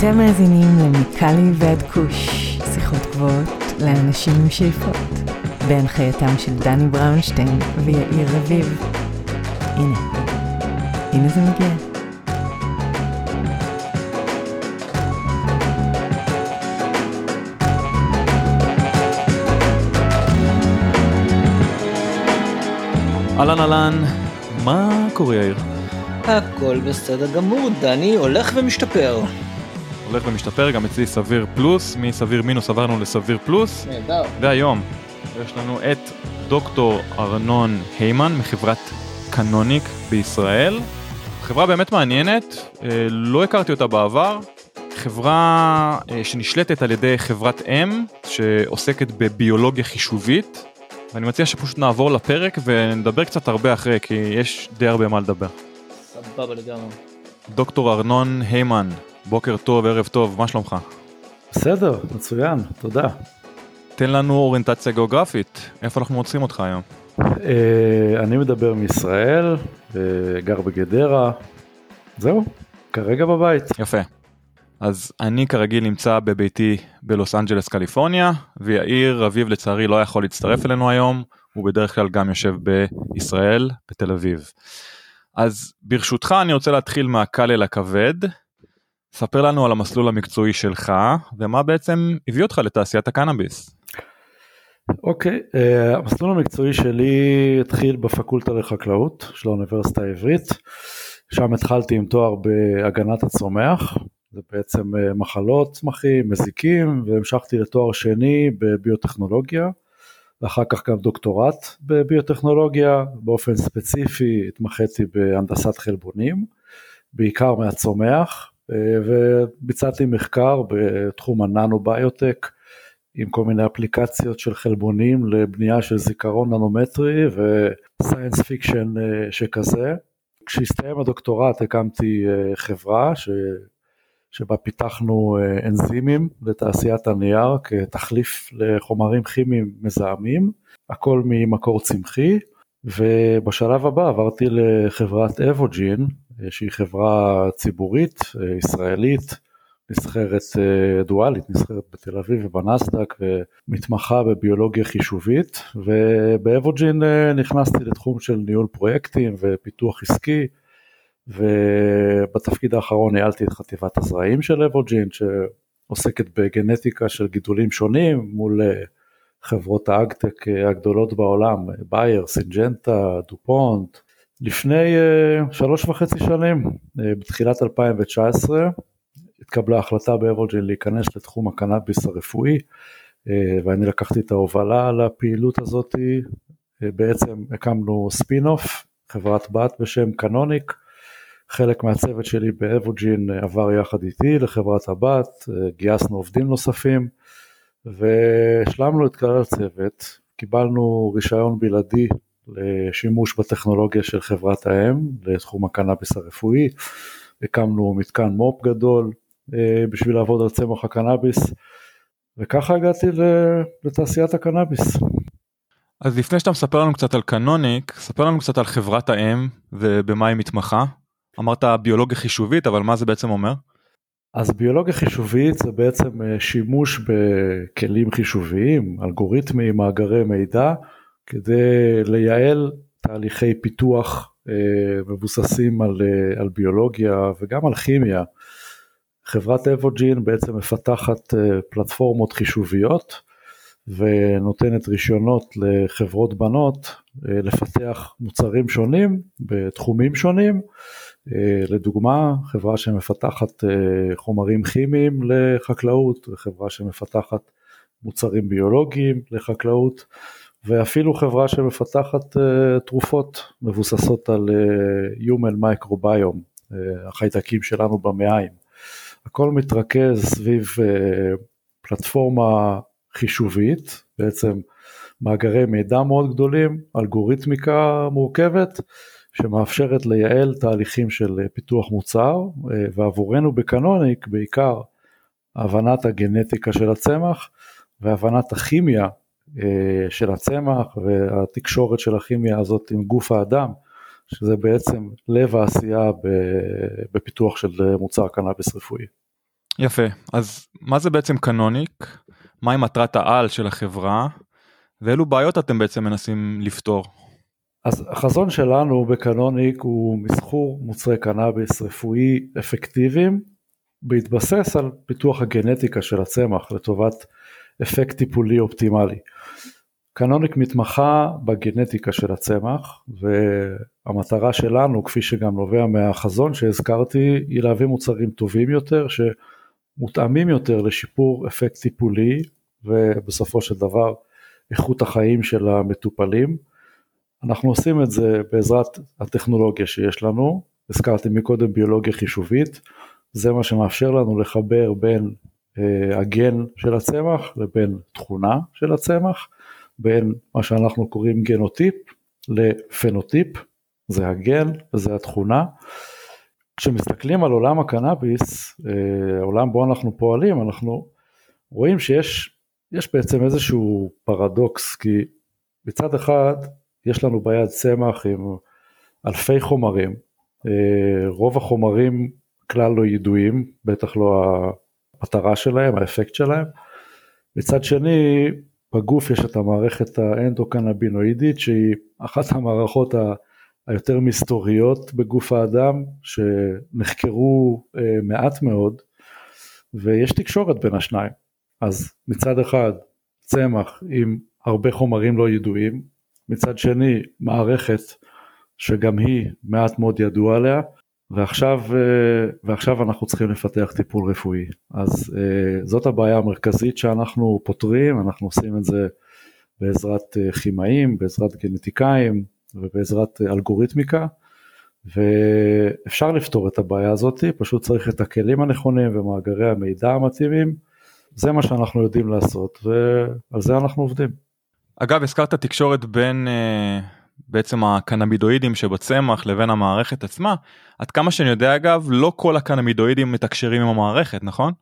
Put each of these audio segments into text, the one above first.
אתם מאזינים למיקלי ועד כוש, שיחות גבוהות לאנשים עם שאיפות, בהנחייתם של דני בראונשטיין ויאיר רביב. הנה, הנה זה מגיע. אהלן אהלן, מה קורה יאיר? הכל בסדר גמור, דני הולך ומשתפר. הולך ומשתפר, גם אצלי סביר פלוס, מסביר מינוס עברנו לסביר פלוס, נהדר. והיום יש לנו את דוקטור ארנון היימן מחברת קנוניק בישראל. חברה באמת מעניינת, אה, לא הכרתי אותה בעבר, חברה אה, שנשלטת על ידי חברת אם שעוסקת בביולוגיה חישובית, ואני מציע שפשוט נעבור לפרק ונדבר קצת הרבה אחרי, כי יש די הרבה מה לדבר. סבבה לגמרי. דוקטור ארנון היימן, בוקר טוב, ערב טוב, מה שלומך? בסדר, מצוין, תודה. תן לנו אוריינטציה גיאוגרפית, איפה אנחנו מוצאים אותך היום? אה, אני מדבר מישראל, אה, גר בגדרה, זהו, כרגע בבית. יפה. אז אני כרגיל נמצא בביתי בלוס אנג'לס קליפורניה, ויאיר רביב לצערי לא יכול להצטרף אלינו היום, הוא בדרך כלל גם יושב בישראל, בתל אביב. אז ברשותך אני רוצה להתחיל מהקל אל הכבד. ספר לנו על המסלול המקצועי שלך, ומה בעצם הביא אותך לתעשיית הקנאביס. אוקיי, אה, המסלול המקצועי שלי התחיל בפקולטה לחקלאות של האוניברסיטה העברית, שם התחלתי עם תואר בהגנת הצומח, זה בעצם אה, מחלות צמחים, מזיקים, והמשכתי לתואר שני בביוטכנולוגיה, ואחר כך גם דוקטורט בביוטכנולוגיה, באופן ספציפי התמחיתי בהנדסת חלבונים, בעיקר מהצומח, וביצעתי מחקר בתחום הננו-ביוטק, עם כל מיני אפליקציות של חלבונים לבנייה של זיכרון ננומטרי ו science fiction אה, שכזה. כשהסתיים הדוקטורט הקמתי חברה ש... שבה פיתחנו אה, אנזימים לתעשיית הנייר כתחליף לחומרים כימיים מזהמים, הכל ממקור צמחי, ובשלב הבא עברתי לחברת אבוג'ין, אה, שהיא חברה ציבורית אה, ישראלית, נסחרת דואלית, נסחרת בתל אביב ובנסדק ומתמחה בביולוגיה חישובית, ובאבוג'ין נכנסתי לתחום של ניהול פרויקטים ופיתוח עסקי. ובתפקיד האחרון ניהלתי את חטיבת הזרעים של אבוג'ין שעוסקת בגנטיקה של גידולים שונים מול אה, חברות ה AgTech אה, הגדולות בעולם, Bayer, Syngenta, DuPont. לפני אה, שלוש וחצי שנים, אה, בתחילת 2019, התקבלה החלטה ב Evogene להיכנס לתחום הקנאביס הרפואי, אה, ואני לקחתי את ההובלה על הפעילות הזאת, אה, בעצם הקמנו spin off, חברת בת בשם Canonic, חלק מהצוות שלי ב Evogene עבר יחד איתי לחברת הבת, גייסנו עובדים נוספים והשלמנו את כלל הצוות, קיבלנו רישיון בלעדי לשימוש בטכנולוגיה של חברת האם לתחום הקנאביס הרפואי, הקמנו מתקן מו"פ גדול אה, בשביל לעבוד על צמח הקנאביס וככה הגעתי לתעשיית הקנאביס. אז לפני שאתה מספר לנו קצת על קנוניק, ספר לנו קצת על חברת האם ובמה היא מתמחה. אמרת ביולוגיה חישובית, אבל מה זה בעצם אומר? אז ביולוגיה חישובית זה בעצם אה, שימוש בכלים חישוביים, אלגוריתמים, מאגרי מידע, כדי לייעל תהליכי פיתוח אה, מבוססים על, אה, על ביולוגיה וגם על כימיה. חברת אבוג'ין בעצם מפתחת פלטפורמות חישוביות ונותנת רישיונות לחברות בנות לפתח מוצרים שונים בתחומים שונים אה, לדוגמה, חברה שמפתחת אה, חומרים כימיים לחקלאות, וחברה שמפתחת מוצרים ביולוגיים לחקלאות, ואפילו חברה שמפתחת אה, תרופות מבוססות על Human Microbiome, החיידקים שלנו במעיים. הכל מתרכז סביב פלטפורמה חישובית, בעצם מאגרי מידע מאוד גדולים, אלגוריתמיקה מורכבת, שמאפשרת לייעל תהליכים של אה, פיתוח מוצר, אה, ועבורנו בקנוניק בעיקר הבנת הגנטיקה של הצמח והבנת הכימיה אה, של הצמח והתקשורת של הכימיה הזאת עם גוף האדם, שזה בעצם לב העשייה בפיתוח של מוצר קנאביס רפואי. יפה, אז מה זה בעצם קנוניק? מהי מטרת העל של החברה? ואילו בעיות אתם בעצם מנסים לפתור? אז החזון שלנו בקנוניק הוא מסחור מוצרי קנאביס רפואי אפקטיביים בהתבסס על פיתוח הגנטיקה של הצמח לטובת אפקט טיפולי אופטימלי. קנוניק מתמחה בגנטיקה של הצמח והמטרה שלנו כפי שגם נובע מהחזון שהזכרתי היא להביא מוצרים טובים יותר שמותאמים יותר לשיפור אפקט טיפולי ובסופו של דבר איכות החיים של המטופלים. אנחנו עושים את זה בעזרת הטכנולוגיה שיש לנו, הזכרתי מקודם ביולוגיה חישובית, זה מה שמאפשר לנו לחבר בין הגן של הצמח לבין תכונה של הצמח, בין מה שאנחנו קוראים גנוטיפ לפנוטיפ, זה הגן וזה התכונה. כשמסתכלים על עולם הקנאביס, אה, העולם בו אנחנו פועלים, אנחנו רואים שיש יש בעצם איזשהו פרדוקס, כי מצד אחד יש לנו ביד צמח עם אלפי חומרים, אה, רוב החומרים כלל לא ידועים, בטח לא המטרה שלהם, האפקט שלהם. מצד שני, בגוף יש את המערכת האנדוקנבינואידית שהיא אחת המערכות היותר מסתוריות בגוף האדם שנחקרו אה, מעט מאוד ויש תקשורת בין השניים. אז מצד אחד צמח עם הרבה חומרים לא ידועים, מצד שני מערכת שגם היא מעט מאוד ידוע עליה, ועכשיו, אה, ועכשיו אנחנו צריכים לפתח טיפול רפואי. אז אה, זאת הבעיה המרכזית שאנחנו פותרים, אנחנו עושים את זה בעזרת אה, כימאים, בעזרת גנטיקאים ובעזרת אלגוריתמיקה, ואפשר לפתור את הבעיה הזאת, פשוט צריך את הכלים הנכונים ומאגרי המידע המתאימים. זה מה שאנחנו יודעים לעשות ועל זה אנחנו עובדים. אגב הזכרת תקשורת בין בעצם הקנבידואידים שבצמח לבין המערכת עצמה עד כמה שאני יודע אגב לא כל הקנבידואידים מתקשרים עם המערכת נכון?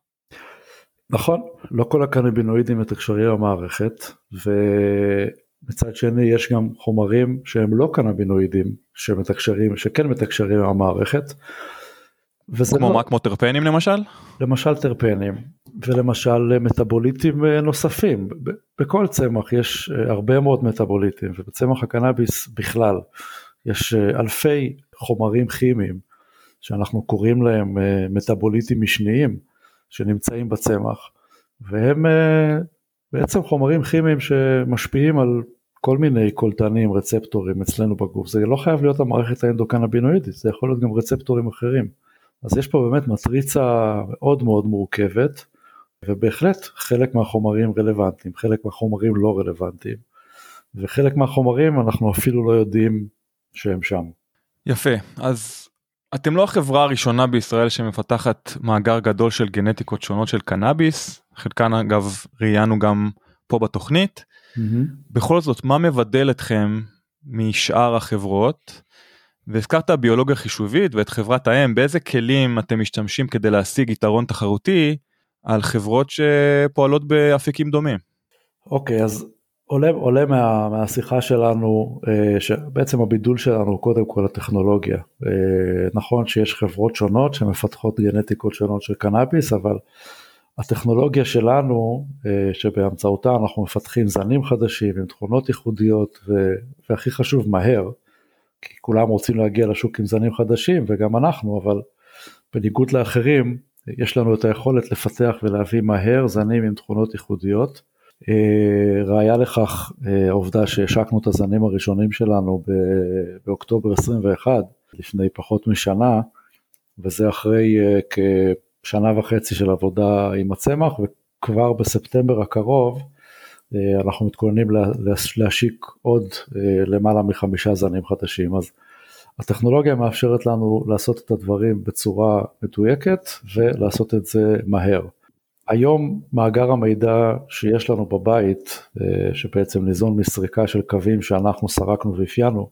נכון לא כל הקנבינואידים מתקשרים עם המערכת ומצד שני יש גם חומרים שהם לא קנבינואידים שמתקשרים שכן מתקשרים עם המערכת. כמו לא... מה כמו טרפנים למשל? למשל טרפנים ולמשל מטאבוליטים אה, נוספים. בכל צמח יש אה, הרבה מאוד מטאבוליטים ובצמח הקנאביס בכלל יש אה, אלפי חומרים כימיים שאנחנו קוראים להם מטאבוליטים משניים שנמצאים בצמח והם בעצם חומרים כימיים שמשפיעים על כל מיני קולטנים, רצפטורים אצלנו בגוף. זה לא חייב להיות המערכת האנדוקנבינואידית, זה יכול להיות גם רצפטורים אחרים. אז יש פה באמת מטריצה מאוד מאוד מורכבת ובהחלט חלק מהחומרים רלוונטיים, חלק מהחומרים לא רלוונטיים, וחלק מהחומרים אנחנו אפילו לא יודעים שהם שם. יפה, אז אתם לא החברה הראשונה בישראל שמפתחת מאגר גדול של גנטיקות שונות של קנאביס, חלקן אגב ראיינו גם פה בתוכנית. Mm-hmm. בכל זאת, מה מבדל אתכם משאר החברות? והזכרת ביולוגיה חישובית ואת חברת האם, באיזה כלים אתם משתמשים כדי להשיג יתרון תחרותי על חברות שפועלות באפיקים דומים. אוקיי, אז עולה, עולה מה, מהשיחה שלנו, אה, שבעצם הבידול שלנו הוא קודם כל הטכנולוגיה. אה, נכון שיש חברות שונות שמפתחות גנטיקות שונות של קנאביס, אבל הטכנולוגיה שלנו, אה, שבאמצעותה אנחנו מפתחים זנים חדשים עם תכונות ייחודיות, והכי חשוב, מהר, כי כולם רוצים להגיע לשוק עם זנים חדשים, וגם אנחנו, אבל בניגוד לאחרים, יש לנו את היכולת לפתח ולהביא מהר זנים עם תכונות ייחודיות. אה, ראיה לכך אה, העובדה שהשקנו את הזנים הראשונים שלנו באוקטובר 21 לפני פחות משנה וזה אחרי אה, כשנה וחצי של עבודה עם הצמח וכבר בספטמבר הקרוב אנחנו מתכוננים להשיק עוד למעלה מחמישה זנים חדשים אז הטכנולוגיה מאפשרת לנו לעשות את הדברים בצורה מדויקת ולעשות את זה מהר. היום מאגר המידע שיש לנו בבית, אה, שבעצם ניזון מסריקה של קווים שאנחנו סרקנו ואפיינו,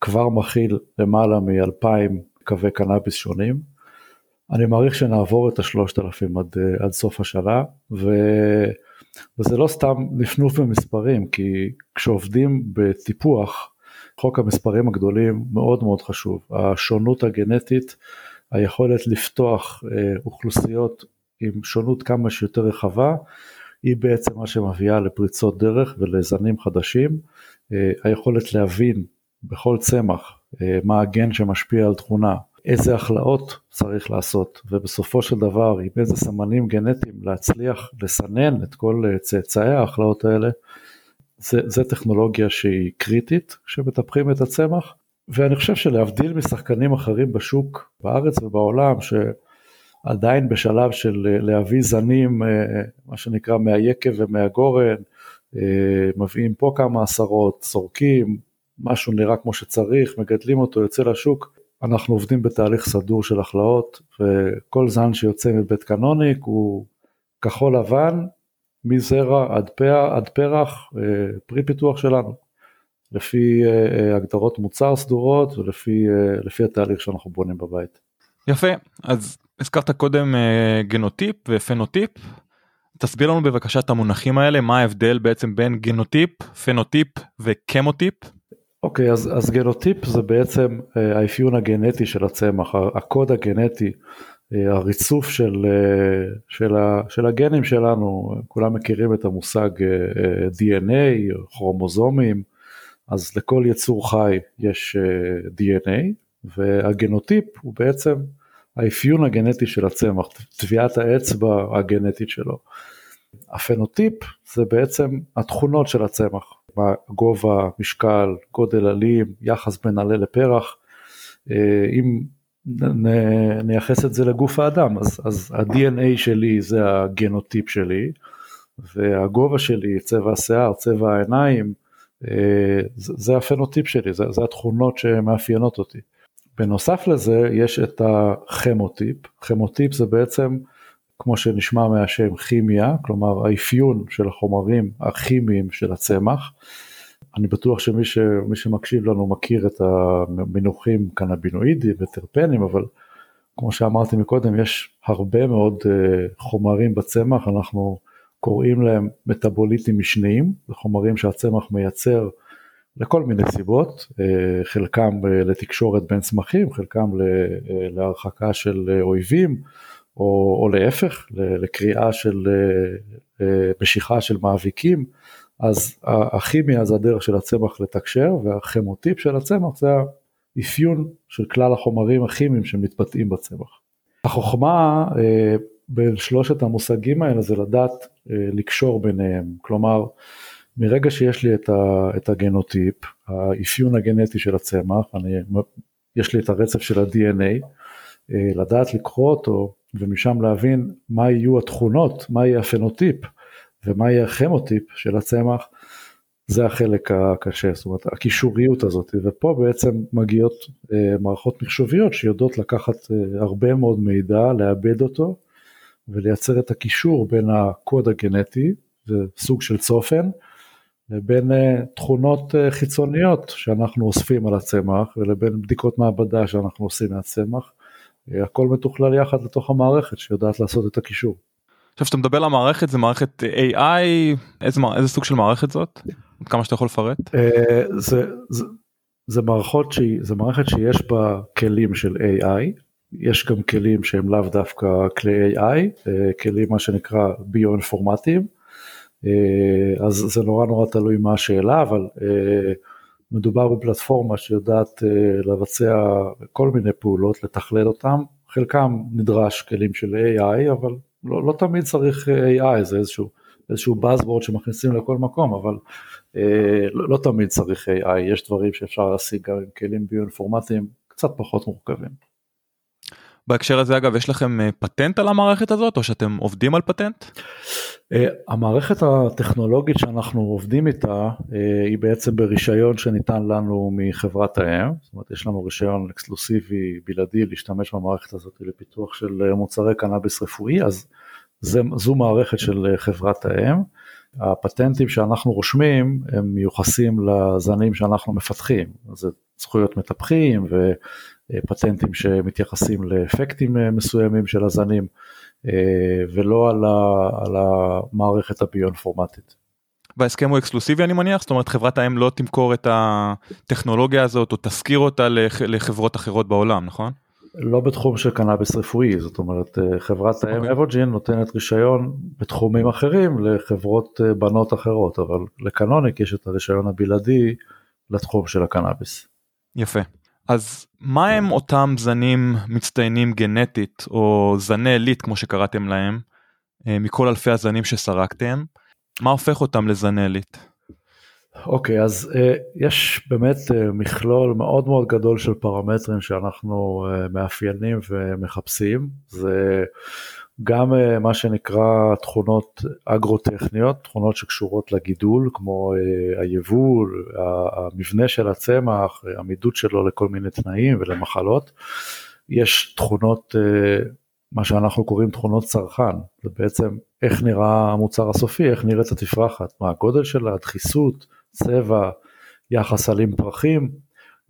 כבר מכיל למעלה מאלפיים קווי קנאביס שונים. אני מעריך שנעבור את השלושת אלפים עד, אה, עד סוף השנה, ו... וזה לא סתם נפנוף במספרים, כי כשעובדים בטיפוח, חוק המספרים הגדולים מאוד מאוד חשוב, השונות הגנטית, היכולת לפתוח אה, אוכלוסיות עם שונות כמה שיותר רחבה, היא בעצם מה שמביאה לפריצות דרך ולזנים חדשים. אה, היכולת להבין בכל צמח אה, מה הגן שמשפיע על תכונה, איזה הכלאות צריך לעשות, ובסופו של דבר עם איזה סמנים גנטיים להצליח לסנן את כל צאצאי ההכלאות האלה, זה, זה טכנולוגיה שהיא קריטית כשמטפחים את הצמח, ואני חושב שלהבדיל משחקנים אחרים בשוק בארץ ובעולם, שעדיין בשלב של להביא זנים, מה שנקרא מהיקב ומהגורן, מביאים פה כמה עשרות, סורקים, משהו נראה כמו שצריך, מגדלים אותו, יוצא לשוק, אנחנו עובדים בתהליך סדור של הכלאות, וכל זן שיוצא מבית קנוניק הוא כחול לבן, מזרע עד, פע, עד פרח, אה, פרי פיתוח שלנו, לפי אה, אה, הגדרות מוצר סדורות ולפי התהליך שאנחנו בונים בבית. יפה, אז הזכרת קודם גנוטיפ ופנוטיפ, תסביר לנו בבקשה את המונחים האלה, מה ההבדל בעצם בין גנוטיפ, פנוטיפ וקמוטיפ? אוקיי, okay, אז, אז גנוטיפ זה בעצם האפיון הגנטי של הצמח, הקוד הגנטי, הריצוף של, אה, של, ה, של הגנים שלנו, כולם מכירים את המושג DNA, כרומוזומים, אז לכל יצור חי יש DNA, והגנוטיפ הוא בעצם האפיון הגנטי של הצמח, טביעת האצבע הגנטית שלו. הפנוטיפ זה בעצם התכונות של הצמח, גובה, משקל, גודל עלים, יחס בין עלה לפרח. אה, אם נייחס את זה לגוף האדם, אז, אז ה-DNA שלי זה הגנוטיפ שלי, והגובה שלי, צבע השיער, צבע העיניים, אה, זה הפנוטיפ שלי, זה, זה התכונות שמאפיינות אותי. בנוסף לזה יש את החמוטיפ, חמוטיפ זה בעצם כמו שנשמע מהשם כימיה, כלומר האפיון של החומרים הכימיים של הצמח. אני בטוח שמי ש, שמקשיב לנו מכיר את המינוחים קנבינואידים וטרפנים, אבל כמו שאמרתי מקודם, יש הרבה מאוד אה, חומרים בצמח, אנחנו קוראים להם מטאבוליטים משניים, זה חומרים שהצמח מייצר לכל מיני סיבות, אה, חלקם אה, לתקשורת בין צמחים, חלקם להרחקה של אויבים, או, או להפך, לקריאה של משיכה של מאביקים, אז הכימיה זה הדרך של הצמח לתקשר, והכימוטיפ של הצמח זה האפיון של כלל החומרים הכימיים שמתבטאים בצמח. החוכמה אה, בין שלושת המושגים האלה זה לדעת לקשור ביניהם, כלומר מרגע שיש לי את הגנוטיפ, האפיון הגנטי של הצמח, אני, יש לי את הרצף של ה-DNA, לדעת לקרוא אותו ומשם להבין מה יהיו התכונות, מה יהיה הפנוטיפ ומה יהיה הכמוטיפ של הצמח, זה החלק הקשה, זאת אומרת הקישוריות הזאת, ופה בעצם מגיעות אה, מערכות מחשוביות שיודעות לקחת אה, הרבה מאוד מידע, לעבד אותו ולייצר את הקישור בין הקוד הגנטי, זה סוג של צופן, לבין אה, תכונות אה, חיצוניות שאנחנו אוספים על הצמח ולבין בדיקות מעבדה שאנחנו עושים מהצמח הכל מתוכלל יחד לתוך המערכת שיודעת לעשות את הקישור. עכשיו שאתה מדבר על המערכת זה מערכת AI איזה, איזה סוג של מערכת זאת? כמה שאתה יכול לפרט? אה, זה, זה, זה מערכות שהיא, זה מערכת שיש בה כלים של AI, יש גם כלים שהם לאו דווקא כלי AI, אה, כלים מה שנקרא ביו-אינפורמטיים, אה, אז זה נורא נורא תלוי מה השאלה, אבל מדובר בפלטפורמה שיודעת אה, לבצע כל מיני פעולות, לתכלל אותם, חלקם נדרש כלים של AI, אבל לא, לא תמיד צריך AI, זה איזשהו, איזשהו Buzzword שמכניסים לכל מקום, אבל אה, לא, לא תמיד צריך AI, יש דברים שאפשר להשיג גם עם כלים ביואינפורמטיים קצת פחות מורכבים. בהקשר הזה אגב יש לכם אה, פטנט על המערכת הזאת או שאתם עובדים על פטנט? אה, המערכת הטכנולוגית שאנחנו עובדים איתה אה, היא בעצם ברישיון שניתן לנו מחברת האם, זאת אומרת יש לנו רישיון אקסקלוסיבי בלעדי להשתמש במערכת הזאת לפיתוח של מוצרי קנאביס רפואי אז זה, זו מערכת של חברת האם. הפטנטים שאנחנו רושמים הם מיוחסים לזנים שאנחנו מפתחים, זה זכויות מטפחים ופטנטים שמתייחסים לאפקטים מסוימים של הזנים ולא על, ה, על המערכת הביו-אינפורמטית. וההסכם הוא אקסקלוסיבי אני מניח? זאת אומרת חברת האם לא תמכור את הטכנולוגיה הזאת או תשכיר אותה לחברות אחרות בעולם נכון? לא בתחום של קנאביס רפואי, זאת אומרת חברת האם okay. אבוג'ין נותנת רישיון בתחומים אחרים לחברות בנות אחרות, אבל לקנוניק יש את הרישיון הבלעדי לתחום של הקנאביס. יפה. אז מה הם אותם זנים מצטיינים גנטית או זני עילית כמו שקראתם להם מכל אלפי הזנים שסרקתם? מה הופך אותם לזני עילית? אוקיי, okay, אז uh, יש באמת uh, מכלול מאוד מאוד גדול של פרמטרים שאנחנו uh, מאפיינים ומחפשים. זה גם uh, מה שנקרא תכונות אגרוטכניות, תכונות שקשורות לגידול, כמו uh, היבול, המבנה של הצמח, עמידות שלו לכל מיני תנאים ולמחלות. יש תכונות, uh, מה שאנחנו קוראים תכונות צרכן, זה בעצם איך נראה המוצר הסופי, איך נראית התפרחת, מה הגודל שלה, הדחיסות. צבע, יחס סלים פרחים,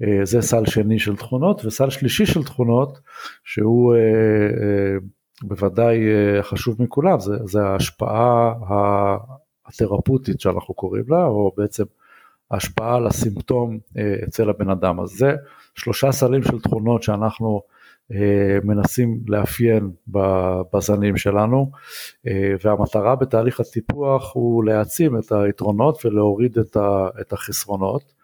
אה, זה סל שני של תכונות, וסל שלישי של תכונות, שהוא אה, אה, בוודאי החשוב מכולם, זה, זה ההשפעה התרפוטית שאנחנו קוראים לה, או בעצם ההשפעה על הסימפטום אצל הבן אדם. אז זה שלושה סלים של תכונות שאנחנו אה, מנסים לאפיין בזנים שלנו אה, והמטרה בתהליך הטיפוח הוא להעצים את היתרונות ולהוריד את החסרונות.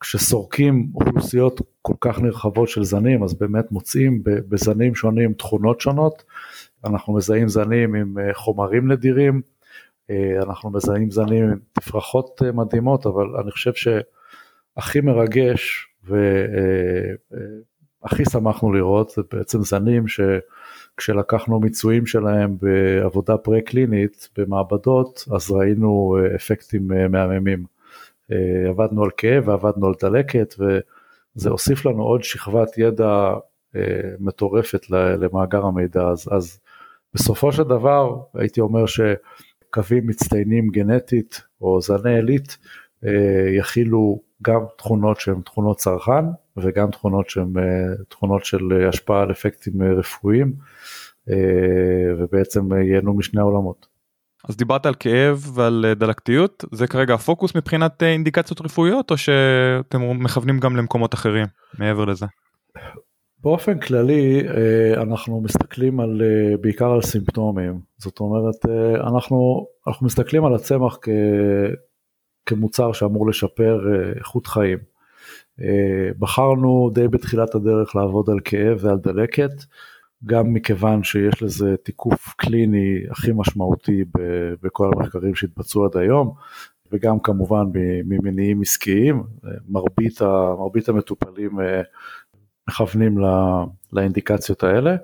כשסורקים אוכלוסיות כל כך נרחבות של זנים אז באמת מוצאים בזנים שונים תכונות שונות, אנחנו מזהים זנים עם אה, חומרים נדירים, אנחנו מזהים זנים עם תפרחות מדהימות אבל אני חושב שהכי מרגש הכי שמחנו לראות זה בעצם זנים שכשלקחנו מיצויים שלהם בעבודה פרה-קלינית במעבדות אז ראינו אה, אפקטים אה, מהממים. אה, עבדנו על כאב ועבדנו על דלקת וזה הוסיף לנו עוד שכבת ידע מטורפת למאגר המידע אז, אז בסופו של דבר הייתי אומר שקווים מצטיינים גנטית או זני עילית יכילו גם תכונות שהן תכונות צרכן וגם תכונות שהן אה, תכונות של אה, השפעה על אפקטים אה, רפואיים ובעצם ייהנו משני העולמות. אז דיברת על כאב ועל דלקתיות זה כרגע הפוקוס מבחינת אינדיקציות רפואיות או שאתם מכוונים גם למקומות אחרים מעבר לזה? באופן כללי אנחנו מסתכלים על בעיקר על סימפטומים זאת אומרת אנחנו אנחנו מסתכלים על הצמח כ, כמוצר שאמור לשפר איכות חיים. אה, בחרנו די בתחילת הדרך לעבוד על כאב ועל דלקת, גם מכיוון שיש לזה תיקוף קליני הכי משמעותי בכל המחקרים שהתבצעו עד היום, וגם כמובן ממניעים עסקיים, מרבית, מרבית המטופלים אה, מכוונים לאינדיקציות האלה.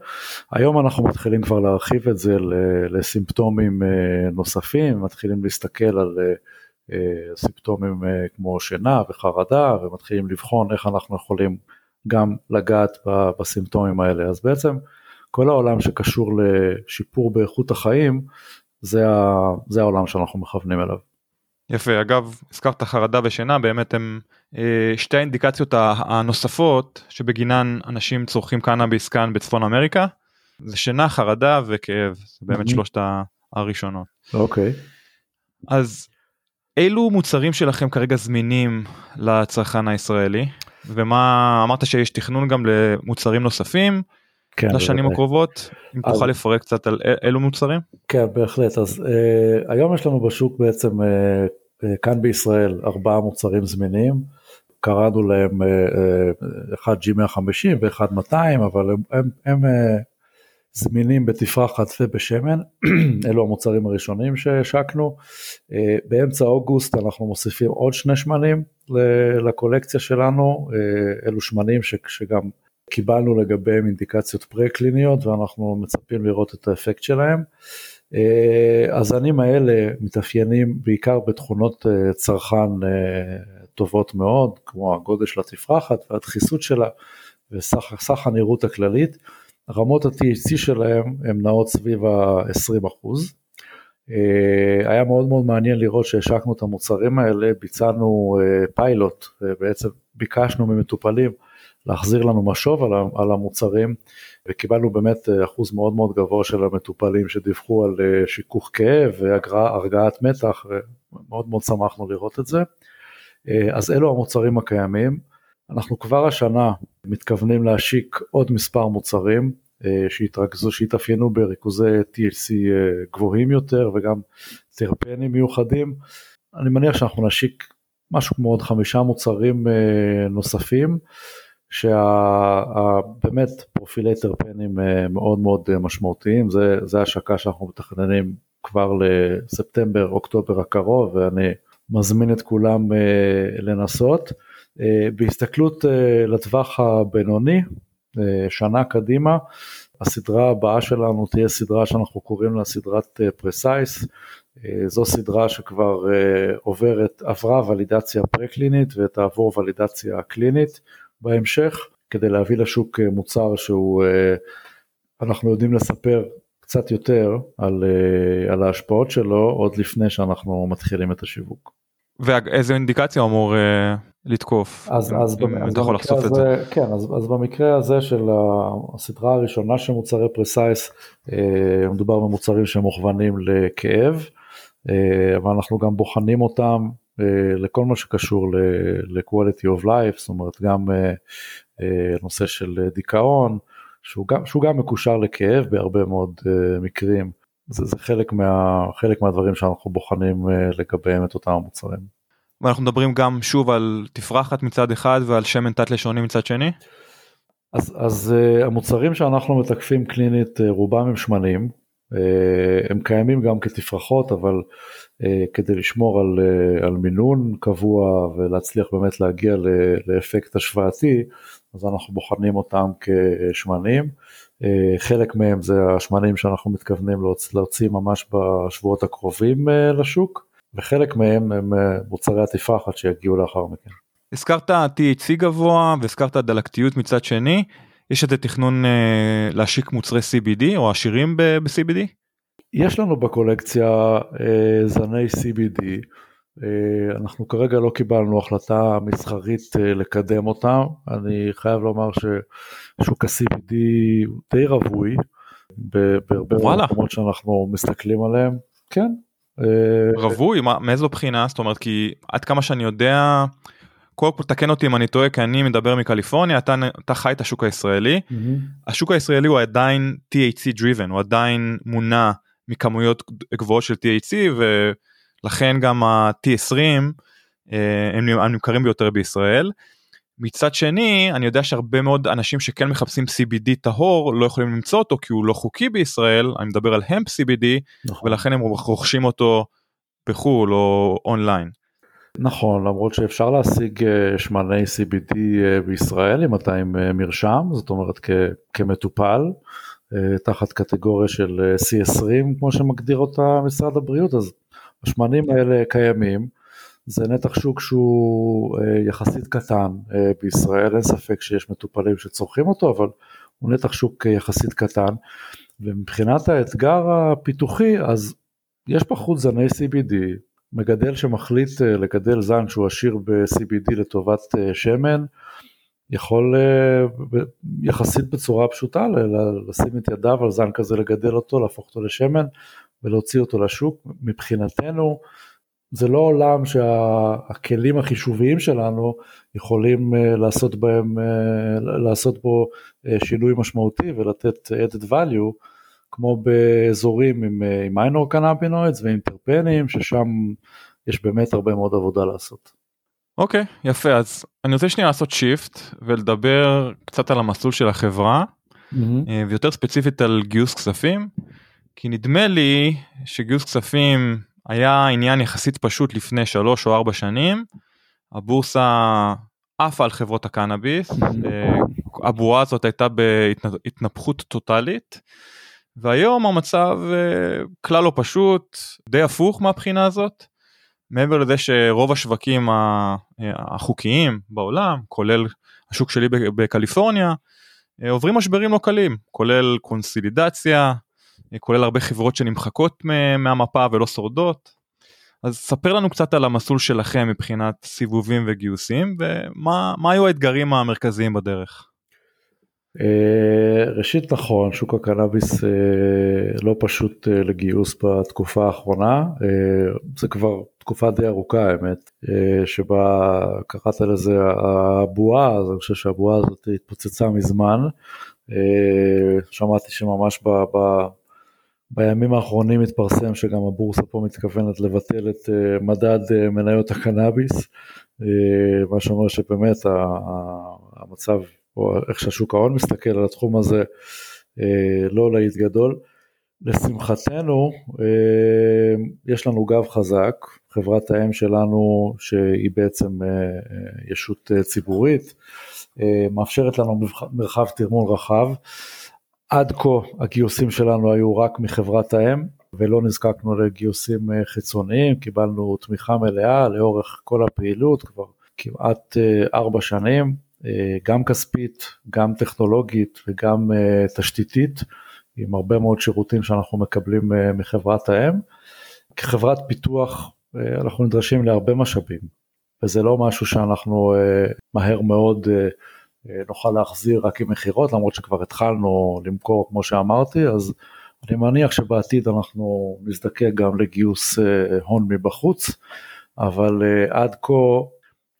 היום אנחנו מתחילים כבר להרחיב את זה לסימפטומים אה, נוספים, מתחילים להסתכל על אה, סימפטומים כמו שינה וחרדה ומתחילים לבחון איך אנחנו יכולים גם לגעת בסימפטומים האלה. אז בעצם כל העולם שקשור לשיפור באיכות החיים זה, ה, זה העולם שאנחנו מכוונים אליו. יפה אגב הזכרת חרדה ושינה באמת הם אה, שתי האינדיקציות הנוספות שבגינן אנשים צורכים קנאביס כאן בצפון אמריקה זה שינה חרדה וכאב זה באמת שלושת הראשונות. אוקיי. אז אילו מוצרים שלכם כרגע זמינים לצרכן הישראלי ומה אמרת שיש תכנון גם למוצרים נוספים כן, לשנים הקרובות אם אז... תוכל לפרק קצת על אילו מוצרים. כן בהחלט. אז אה, היום יש לנו בשוק בעצם אה, אה, כאן בישראל ארבעה מוצרים זמינים. קראנו להם אה, אה, אחד G150 ואחד 200 אבל הם, הם, הם אה, זמינים בתפרחת ובשמן, אלו המוצרים הראשונים שהשקנו. אה, באמצע אוגוסט אנחנו מוסיפים עוד שני שמנים לקולקציה שלנו, אה, אלו שמנים שגם קיבלנו לגביהם אינדיקציות פרה-קליניות ואנחנו מצפים לראות את האפקט שלהם. אה, הזנים האלה מתאפיינים בעיקר בתכונות צרכן טובות מאוד, כמו הגודל של התפרחת והדחיסות שלה וסך הנראות הכללית. רמות ה-THC שלהם הן נעות סביב ה-20 אחוז. אה, היה מאוד מאוד מעניין לראות שהשקנו את המוצרים האלה, ביצענו אה, פיילוט, ובעצם ביקשנו ממטופלים להחזיר לנו משוב על המוצרים, וקיבלנו באמת אה, אחוז מאוד מאוד גבוה של המטופלים שדיווחו על שיכוך כאב והרגעת מתח, ומאוד מאוד שמחנו לראות את זה. אז אלו המוצרים הקיימים. אנחנו כבר השנה מתכוונים להשיק עוד מספר מוצרים שהתרכזו, שהתאפיינו בריכוזי THC גבוהים יותר וגם טרפנים מיוחדים. אני מניח שאנחנו נשיק משהו כמו עוד חמישה מוצרים נוספים. שבאמת פרופילי טרפנים מאוד מאוד משמעותיים, זה, זה השקה שאנחנו מתכננים כבר לספטמבר אוקטובר הקרוב ואני מזמין את כולם לנסות. בהסתכלות לטווח הבינוני, שנה קדימה, הסדרה הבאה שלנו תהיה סדרה שאנחנו קוראים לה סדרת פרסייס, זו סדרה שכבר עוברת, עברה ולידציה פרה-קלינית ותעבור ולידציה קלינית. בהמשך כדי להביא לשוק אה, מוצר שהוא, אה, אנחנו יודעים לספר קצת יותר על, אה, על ההשפעות שלו עוד לפני שאנחנו מתחילים את השיווק. ואיזה אינדיקציה אמור לתקוף? אז, אז, אם אתה יכול לחשוף את זה. כן, אז, אז במקרה הזה של הסדרה הראשונה של מוצרי פרסייס, מדובר במוצרים שמוכוונים לכאב, אבל אנחנו גם בוחנים אותם לכל מה שקשור ל-quality of life, זאת אומרת גם אה, אה, נושא של דיכאון, שהוא גם, שהוא גם מקושר לכאב בהרבה מאוד מקרים. זה, זה חלק, מה, חלק מהדברים שאנחנו בוחנים לגביהם את אותם המוצרים. ואנחנו מדברים גם שוב על תפרחת מצד אחד ועל שמן תת לשוני מצד שני? אז, אז המוצרים שאנחנו מתקפים קלינית רובם הם שמנים, הם קיימים גם כתפרחות אבל אה, כדי לשמור על, אה, על מינון קבוע ולהצליח באמת להגיע לאפקט השוואתי, אז אנחנו בוחנים אותם כשמנים. אה, חלק מהם זה השמנים שאנחנו מתכוונים להוציא ממש בשבועות הקרובים לשוק, וחלק מהם הם מוצרי התפרחת שיגיעו לאחר מכן. הזכרת THC גבוה והזכרת דלקתיות מצד שני, יש איזה תכנון להשיק מוצרי CBD או עשירים ב-CBD? יש לנו בקולקציה אה, זני CBD, אה, אנחנו כרגע לא קיבלנו החלטה מסחרית אה, לקדם אותם, אני חייב לומר ששוק ה-CBD הוא די רווי, בהרבה מקומות שאנחנו מסתכלים עליהם, כן. אה, רווי? מאיזו בחינה? זאת אומרת כי עד כמה שאני יודע, קודם כל תקן אותי אם אני טועה כי אני מדבר מקליפורניה אתה, אתה חי את השוק הישראלי mm-hmm. השוק הישראלי הוא עדיין THC driven הוא עדיין מונע מכמויות גבוהות של THC ולכן גם ה-T20 אה, הם נמכרים ביותר בישראל. מצד שני אני יודע שהרבה מאוד אנשים שכן מחפשים CBD טהור לא יכולים למצוא אותו כי הוא לא חוקי בישראל אני מדבר על המפ CBD נכון. ולכן הם רוכשים אותו בחו"ל או אונליין. נכון למרות שאפשר להשיג אה, שמני CBD אה, בישראל אם אתה עם מרשם זאת אומרת כמטופל אה, תחת קטגוריה של אה, C20 כמו שמגדיר אותה משרד הבריאות אז השמנים האלה קיימים. זה נתח שוק שהוא אה, יחסית קטן בישראל אין ספק שיש מטופלים שצורכים אותו אבל הוא נתח שוק יחסית קטן. ומבחינת האתגר הפיתוחי אז יש פחות זני CBD מגדל שמחליט לגדל זן שהוא עשיר ב-CBD לטובת שמן יכול אה, יחסית בצורה פשוטה לשים את ידיו על זן כזה, לגדל אותו, להפוך אותו לשמן ולהוציא אותו לשוק. מבחינתנו זה לא עולם שהכלים החישוביים שלנו יכולים אה, לעשות בהם, אה, לעשות בו שינוי משמעותי ולתת added value, כמו באזורים עם, עם מיינור קנאבינואידס ועם טרפנים, ששם יש באמת הרבה מאוד עבודה לעשות. אוקיי okay, יפה אז אני רוצה שנייה לעשות שיפט ולדבר קצת על המסלול של החברה mm-hmm. ויותר ספציפית על גיוס כספים כי נדמה לי שגיוס כספים היה עניין יחסית פשוט לפני שלוש או ארבע שנים הבורסה עפה על חברות הקנאביס mm-hmm. הבועה הזאת הייתה בהתנפחות טוטאלית והיום המצב אה, כלל לא פשוט די הפוך מהבחינה הזאת. מעבר לזה שרוב השווקים החוקיים בעולם, כולל השוק שלי בקליפורניה, אה, עוברים משברים לא קלים, כולל קונסילידציה, אה, כולל הרבה חברות שנמחקות מהמפה ולא שורדות. אז ספר לנו קצת על המסלול שלכם מבחינת סיבובים וגיוסים ומה היו האתגרים המרכזיים בדרך. אה, ראשית נכון, שוק הקנאביס לא פשוט לגיוס בתקופה האחרונה, זה כבר תקופה די ארוכה האמת, שבה קראת לזה הבועה, אז אני חושב שהבועה הזאת התפוצצה מזמן. שמעתי שממש ב, ב, בימים האחרונים התפרסם שגם הבורסה פה מתכוונת לבטל את מדד מניות הקנאביס, מה שאומר שבאמת המצב, או איך שהשוק ההון מסתכל על התחום הזה, לא להיט גדול. לשמחתנו יש לנו גב חזק, חברת האם שלנו שהיא בעצם ישות ציבורית, מאפשרת לנו מרחב תרמון רחב. עד כה הגיוסים שלנו היו רק מחברת האם ולא נזקקנו לגיוסים חיצוניים, קיבלנו תמיכה מלאה לאורך כל הפעילות כבר כמעט ארבע שנים, גם כספית, גם טכנולוגית וגם תשתיתית. עם הרבה מאוד שירותים שאנחנו מקבלים מחברת האם. כחברת פיתוח אנחנו נדרשים להרבה משאבים, וזה לא משהו שאנחנו מהר מאוד נוכל להחזיר רק עם מכירות, למרות שכבר התחלנו למכור כמו שאמרתי, אז אני מניח שבעתיד אנחנו נזדקק גם לגיוס הון מבחוץ, אבל עד כה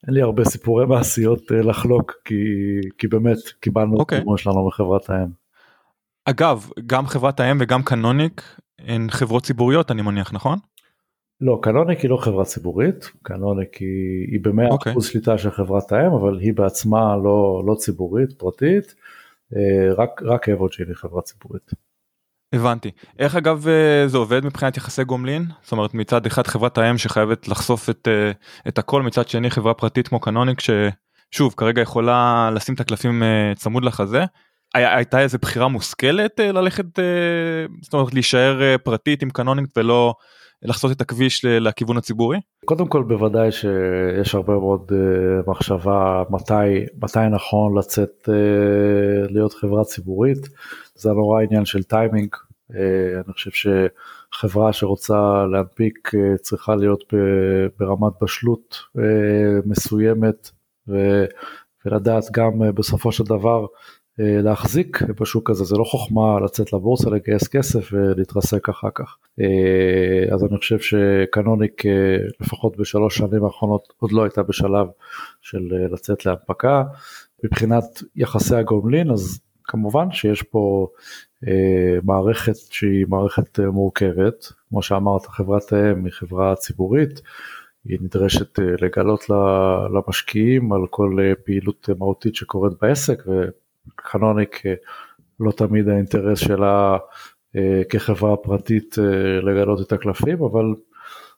אין לי הרבה סיפורי מעשיות לחלוק, כי, כי באמת קיבלנו okay. את המימון שלנו מחברת האם. אגב, גם חברת האם וגם קנוניק הן חברות ציבוריות אני מניח, נכון? לא, קנוניק היא לא חברה ציבורית, קנוניק היא, היא במאה okay. אחוז שליטה של חברת האם, אבל היא בעצמה לא, לא ציבורית, פרטית, רק, רק אבוג'ין היא חברה ציבורית. הבנתי. איך אגב זה עובד מבחינת יחסי גומלין? זאת אומרת מצד אחד חברת האם שחייבת לחשוף את, את הכל, מצד שני חברה פרטית כמו Canonic ששוב כרגע יכולה לשים את הקלפים צמוד לחזה. הייתה איזה בחירה מושכלת אה, ללכת, אה, זאת אומרת להישאר אה, פרטית עם Canonic ולא לחצות את הכביש לכיוון הציבורי? קודם כל בוודאי שיש הרבה מאוד מחשבה מתי, מתי נכון לצאת להיות חברה ציבורית, זה נורא עניין של טיימינג, אני חושב שחברה שרוצה להנפיק צריכה להיות ברמת בשלות מסוימת ולדעת גם בסופו של דבר אה, להחזיק בשוק הזה, זה לא חוכמה לצאת לבורסה, לגייס כסף ולהתרסק אחר כך. אה, אז אני חושב שקנוניק אה, לפחות בשלוש שנים האחרונות עוד לא הייתה בשלב של לצאת להנפקה. מבחינת יחסי הגומלין אז כמובן שיש פה מערכת שהיא מערכת מורכבת, כמו שאמרת חברת האם היא חברה ציבורית, היא נדרשת לגלות למשקיעים על כל פעילות מהותית שקורית בעסק. חנוניק אה, לא תמיד האינטרס שלה אה, כחברה פרטית אה, לגלות את הקלפים, אבל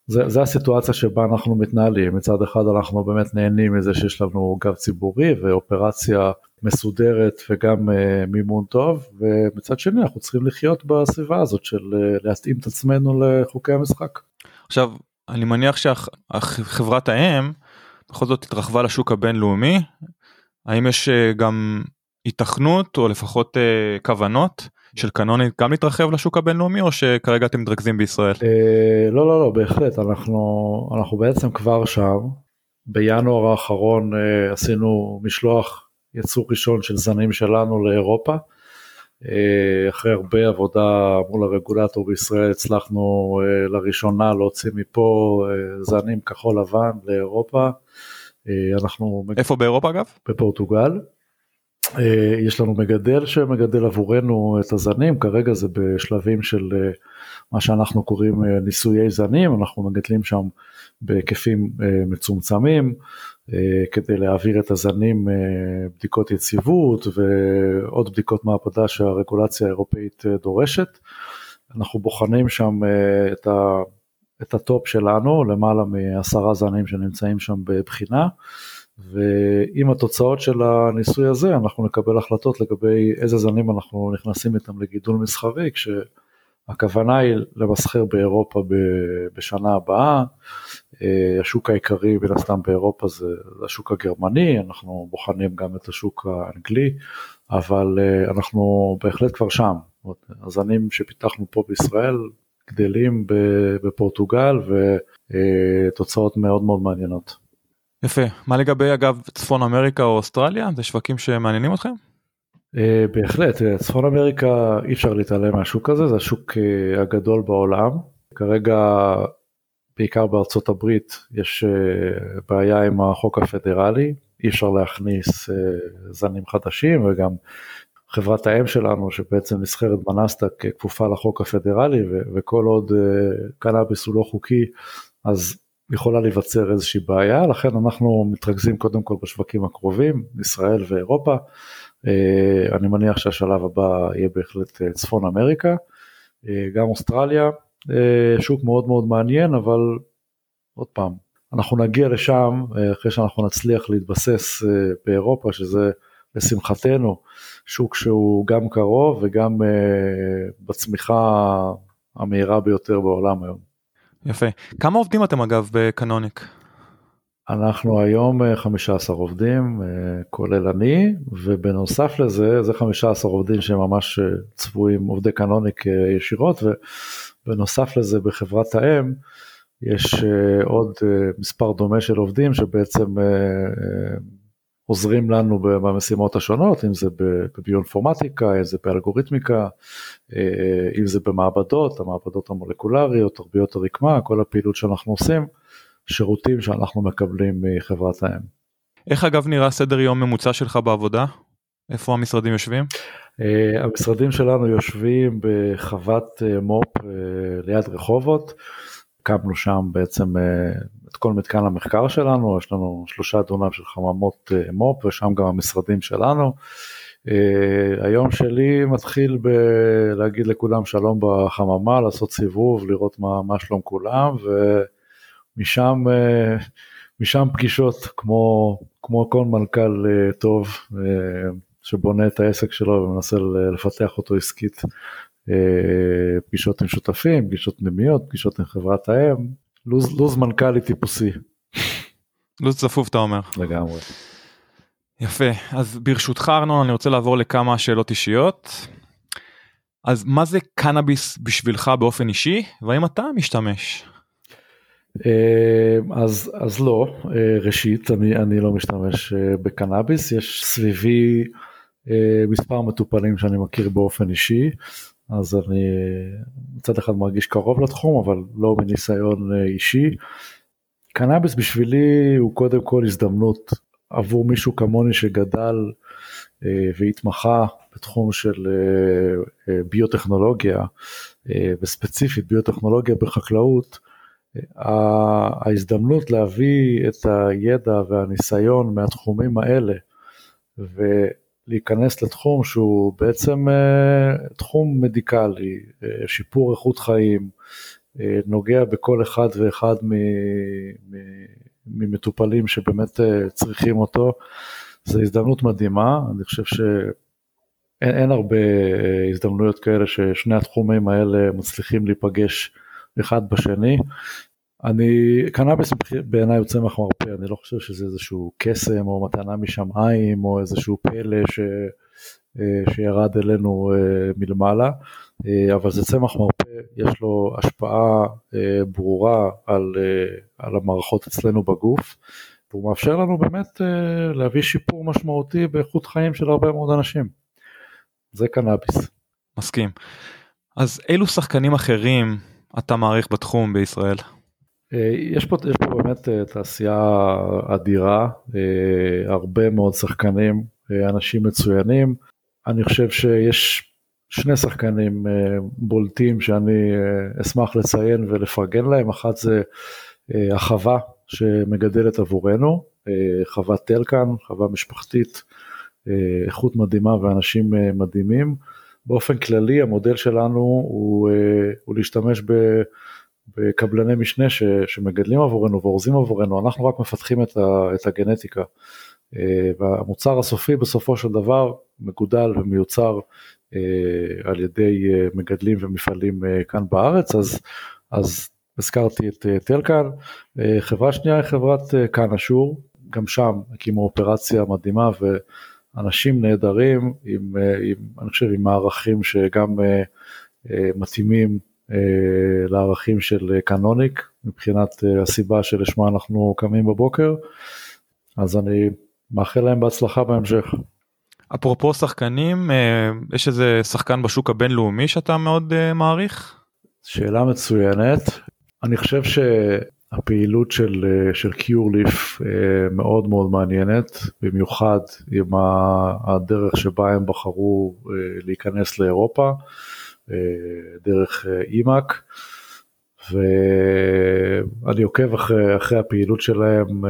זה, זה הסיטואציה שבה אנחנו מתנהלים, מצד אחד אנחנו באמת נהנים מזה שיש לנו גב ציבורי ואופרציה מסודרת וגם מימון טוב, ומצד שני אנחנו צריכים לחיות בסביבה הזאת של להתאים את עצמנו לחוקי המשחק. עכשיו, אני מניח שחברת האם בכל זאת התרחבה לשוק הבינלאומי, האם יש גם היתכנות או לפחות אה, כוונות של קנונית גם להתרחב לשוק הבינלאומי או שכרגע אתם מתרכזים בישראל? אה, לא לא לא בהחלט אנחנו אנחנו בעצם כבר שם בינואר האחרון אה, עשינו משלוח יצור ראשון של זנים שלנו לאירופה. אחרי הרבה עבודה מול הרגולטור בישראל הצלחנו לראשונה להוציא מפה זנים כחול לבן לאירופה. אנחנו איפה באירופה אגב? בפורטוגל. אה, יש לנו מגדל שמגדל עבורנו את הזנים, כרגע זה בשלבים של אה, מה שאנחנו קוראים אה, ניסויי זנים, אנחנו מגדלים שם בהיקפים מצומצמים כדי להעביר את הזנים בדיקות יציבות ועוד בדיקות מעבדה שהרגולציה האירופאית דורשת. אנחנו בוחנים שם את, ה, את הטופ שלנו, למעלה מעשרה זנים שנמצאים שם בבחינה. ועם התוצאות של הניסוי הזה אנחנו נקבל החלטות לגבי איזה זנים אנחנו נכנסים איתם לגידול מסחרי כשהכוונה היא למסחר באירופה בשנה הבאה, אה, השוק העיקרי מן הסתם באירופה זה השוק הגרמני, אנחנו בוחנים גם את השוק האנגלי, אבל אה, אנחנו בהחלט כבר שם, הזנים שפיתחנו פה בישראל גדלים בפורטוגל ותוצאות מאוד מאוד מעניינות. יפה. מה לגבי אגב צפון אמריקה או אוסטרליה? זה שווקים שמעניינים אתכם? אה, בהחלט, אה, צפון אמריקה אי אפשר להתעלם מהשוק הזה, זה השוק אה, הגדול בעולם. כרגע בעיקר בארצות הברית יש בעיה עם החוק הפדרלי, אי אפשר להכניס זנים חדשים וגם חברת האם שלנו שבעצם נסחרת בנסדק כפופה לחוק הפדרלי וכל עוד קנאביס הוא לא חוקי אז יכולה להיווצר איזושהי בעיה, לכן אנחנו מתרכזים קודם כל בשווקים הקרובים, ישראל ואירופה. אה, אני מניח שהשלב הבא יהיה בהחלט אה, צפון אמריקה, אה, גם אוסטרליה, שוק מאוד מאוד מעניין, אבל עוד פעם, אנחנו נגיע לשם אחרי שאנחנו נצליח להתבסס באירופה, שזה לשמחתנו שוק שהוא גם קרוב וגם בצמיחה המהירה ביותר בעולם היום. יפה. כמה עובדים אתם אגב בקנוניק? אנחנו היום 15 אה, עובדים, אה, כולל אני, ובנוסף לזה, זה 15 עובדים שהם ממש אה, צבועים, עובדי קנוניק ישירות, ובנוסף לזה בחברת האם, יש עוד מספר דומה של עובדים שבעצם עוזרים לנו במשימות השונות, אם זה בביואינפורמטיקה, אם זה באלגוריתמיקה, אה, אם זה במעבדות, המעבדות המולקולריות, תרביות הרקמה, כל הפעילות שאנחנו עושים, שירותים שאנחנו מקבלים מחברת האם. איך אגב נראה סדר יום ממוצע שלך בעבודה? איפה המשרדים יושבים? Uh, המשרדים שלנו יושבים בחוות מו"פ ליד רחובות. הקמנו שם בעצם כל מתקן המחקר שלנו, יש לנו שלושה דונם של חממות אה, מו"פ ושם גם המשרדים שלנו. אה, היום שלי מתחיל בלהגיד לכולם שלום בחממה, לעשות סיבוב, לראות מה, מה שלום כולם ומשם אה, משם פגישות כמו, כמו כל מנכ"ל טוב שבונה את העסק שלו ומנסה לפתח אותו עסקית. פגישות עם שותפים, פגישות פנימיות, פגישות עם חברת האם, לוז, לוז מנכ"לי טיפוסי. לוז צפוף אתה אומר. לגמרי. יפה, אז ברשותך ארנון אני רוצה לעבור לכמה שאלות אישיות. אז מה זה קנאביס בשבילך באופן אישי והאם אתה משתמש? אה, אז אז לא אה, ראשית אני אני לא משתמש אה, בקנאביס יש סביבי מספר מטופלים שאני מכיר באופן אישי אז אני מצד אחד מרגיש קרוב לתחום אבל לא מניסיון אה, אישי. קנאביס בשבילי הוא קודם כל הזדמנות עבור מישהו כמוני שגדל אה, והתמחה בתחום של אה, ביוטכנולוגיה וספציפית ביוטכנולוגיה בחקלאות. ההזדמנות להביא את הידע והניסיון מהתחומים האלה להיכנס לתחום שהוא בעצם אה, תחום מדיקלי, אה, שיפור איכות חיים, אה, נוגע בכל אחד ואחד ממטופלים שבאמת צריכים אותו, זו הזדמנות מדהימה, אני חושב שאין הרבה הזדמנויות כאלה ששני התחומים האלה מצליחים להיפגש אחד בשני, אני, קנאביס בעיניי צמח מרפא, אני לא חושב שזה איזשהו קסם או מתנה משמיים או איזשהו פלא ש, אה, שירד אלינו אה, מלמעלה, אה, אבל זה צמח מרפא, יש לו השפעה ברורה על, על המערכות אצלנו בגוף, והוא מאפשר לנו באמת להביא שיפור משמעותי באיכות חיים של הרבה מאוד אנשים. זה קנאביס. מסכים. אז אילו שחקנים אחרים אתה מעריך בתחום בישראל? אה, יש פה, יש פה באמת אה, תעשייה אדירה, אה, הרבה מאוד שחקנים, אנשים מצוינים. אני חושב שיש שני שחקנים בולטים שאני אשמח לציין ולפרגן להם, אחת זה החווה שמגדלת עבורנו, חוות טלקן, חווה משפחתית, איכות מדהימה ואנשים מדהימים. באופן כללי המודל שלנו הוא, הוא להשתמש ב... בקבלני משנה ש, שמגדלים עבורנו ואורזים עבורנו, אנחנו רק מפתחים את, ה, את הגנטיקה. אה, והמוצר הסופי בסופו של דבר מגודל ומיוצר אה, על ידי אה, מגדלים ומפעלים כאן בארץ, אז, אז הזכרתי את טלקן. חברה שנייה היא חברת כאן אשור, גם שם הקימו אופרציה מדהימה ואנשים נהדרים, עם, עם, אני חושב עם מערכים שגם מתאימים לערכים של קנוניק מבחינת אה, הסיבה שלשמה אנחנו קמים בבוקר, אז אני מאחל להם בהצלחה בהמשך. אפרופו שחקנים, אה, יש איזה שחקן בשוק הבינלאומי שאתה מאוד מעריך? שאלה מצוינת. אני חושב שהפעילות של, של קיורליף מאוד מאוד מעניינת, במיוחד עם הדרך שבה הם בחרו להיכנס לאירופה, דרך אימאק. ואני עוקב אחרי, אחרי הפעילות שלהם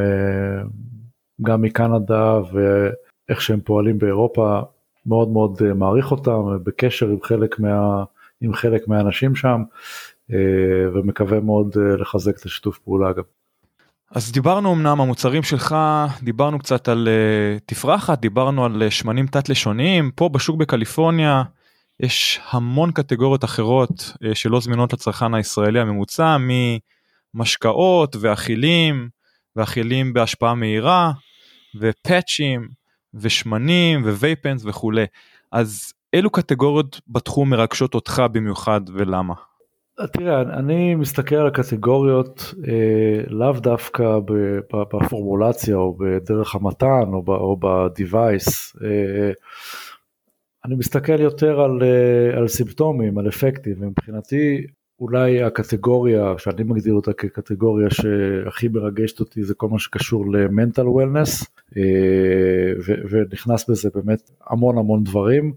גם מקנדה ואיך שהם פועלים באירופה, מאוד מאוד אה, מעריך אותם, בקשר עם חלק, מה, עם חלק מהאנשים שם, אה, ומקווה מאוד אה, לחזק את השיתוף פעולה גם. אז דיברנו אמנם המוצרים שלך, דיברנו קצת על uh, תפרחת, דיברנו על uh, שמנים תת לשוניים, פה בשוק בקליפורניה יש המון קטגוריות אחרות uh, שלא זמינות לצרכן הישראלי הממוצע, ממשקאות ואכילים, ואכילים בהשפעה מהירה, ופאצ'ים ושמנים ווייפנס וכולי. אז אילו קטגוריות בתחום מרגשות אותך במיוחד ולמה? תראה, אני מסתכל על הקטגוריות אה, לאו דווקא בפורמולציה או בדרך המתן או, בדיווייס. אה, אני מסתכל יותר על, אה, על סימפטומים, על אפקטים, ומבחינתי אולי הקטגוריה שאני מגדיר אותה כקטגוריה שהכי מרגשת אותי זה כל מה שקשור למנטל וולנס ונכנס בזה באמת המון המון דברים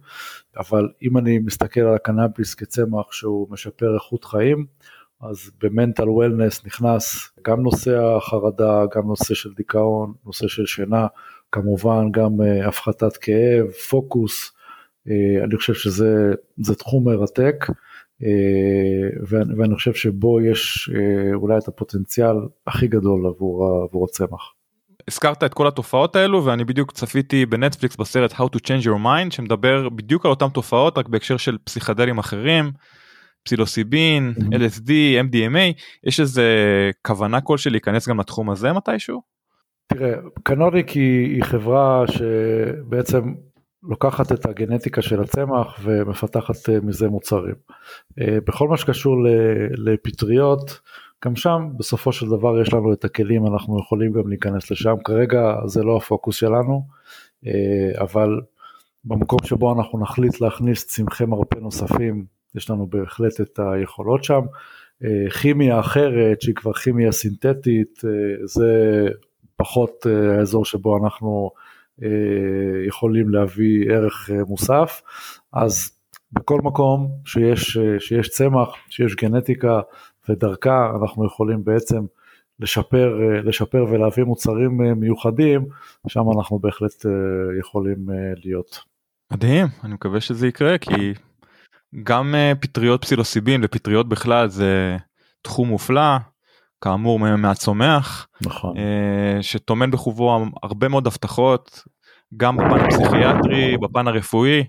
אבל אם אני מסתכל על הקנאביס כצמח שהוא משפר איכות חיים אז במנטל וולנס נכנס גם נושא החרדה גם נושא של דיכאון נושא של שינה כמובן גם אה, הפחתת כאב פוקוס אה, אני חושב שזה תחום מרתק. אה, ואני חושב שבו יש אה, אולי את הפוטנציאל הכי גדול עבור, עבור הצמח. הזכרת את כל התופעות האלו ואני בדיוק צפיתי בנטפליקס בסרט How to Change Your Mind שמדבר בדיוק על אותן תופעות רק בהקשר של פסיכדלים אחרים, פסילוסיבין, mm-hmm. LSD, MDMA, יש איזה כוונה כלשהי להיכנס גם לתחום הזה מתישהו? תראה, קנודיק היא, היא חברה שבעצם לוקחת את הגנטיקה של הצמח ומפתחת אה, מזה מוצרים. אה, בכל מה שקשור לפטריות, גם שם בסופו של דבר יש לנו את הכלים, אנחנו יכולים גם להיכנס לשם, כרגע זה לא הפוקוס שלנו, אה, אבל במקום שבו אנחנו נחליט להכניס צמחי מרפא נוספים, יש לנו בהחלט את היכולות שם. כימיה אחרת שהיא כבר כימיה סינתטית, זה פחות האזור שבו אנחנו יכולים להביא ערך אה, מוסף, אז בכל מקום שיש, אה, שיש צמח, שיש גנטיקה ודרכה אנחנו יכולים בעצם לשפר, לשפר ולהביא מוצרים מיוחדים, שם אנחנו בהחלט יכולים להיות. מדהים, אני מקווה שזה יקרה כי גם פטריות פסילוסיבין ופטריות בכלל זה תחום מופלא, כאמור מהצומח, נכון. שטומן בחובו הרבה מאוד הבטחות, גם בפן הפסיכיאטרי, בפן הרפואי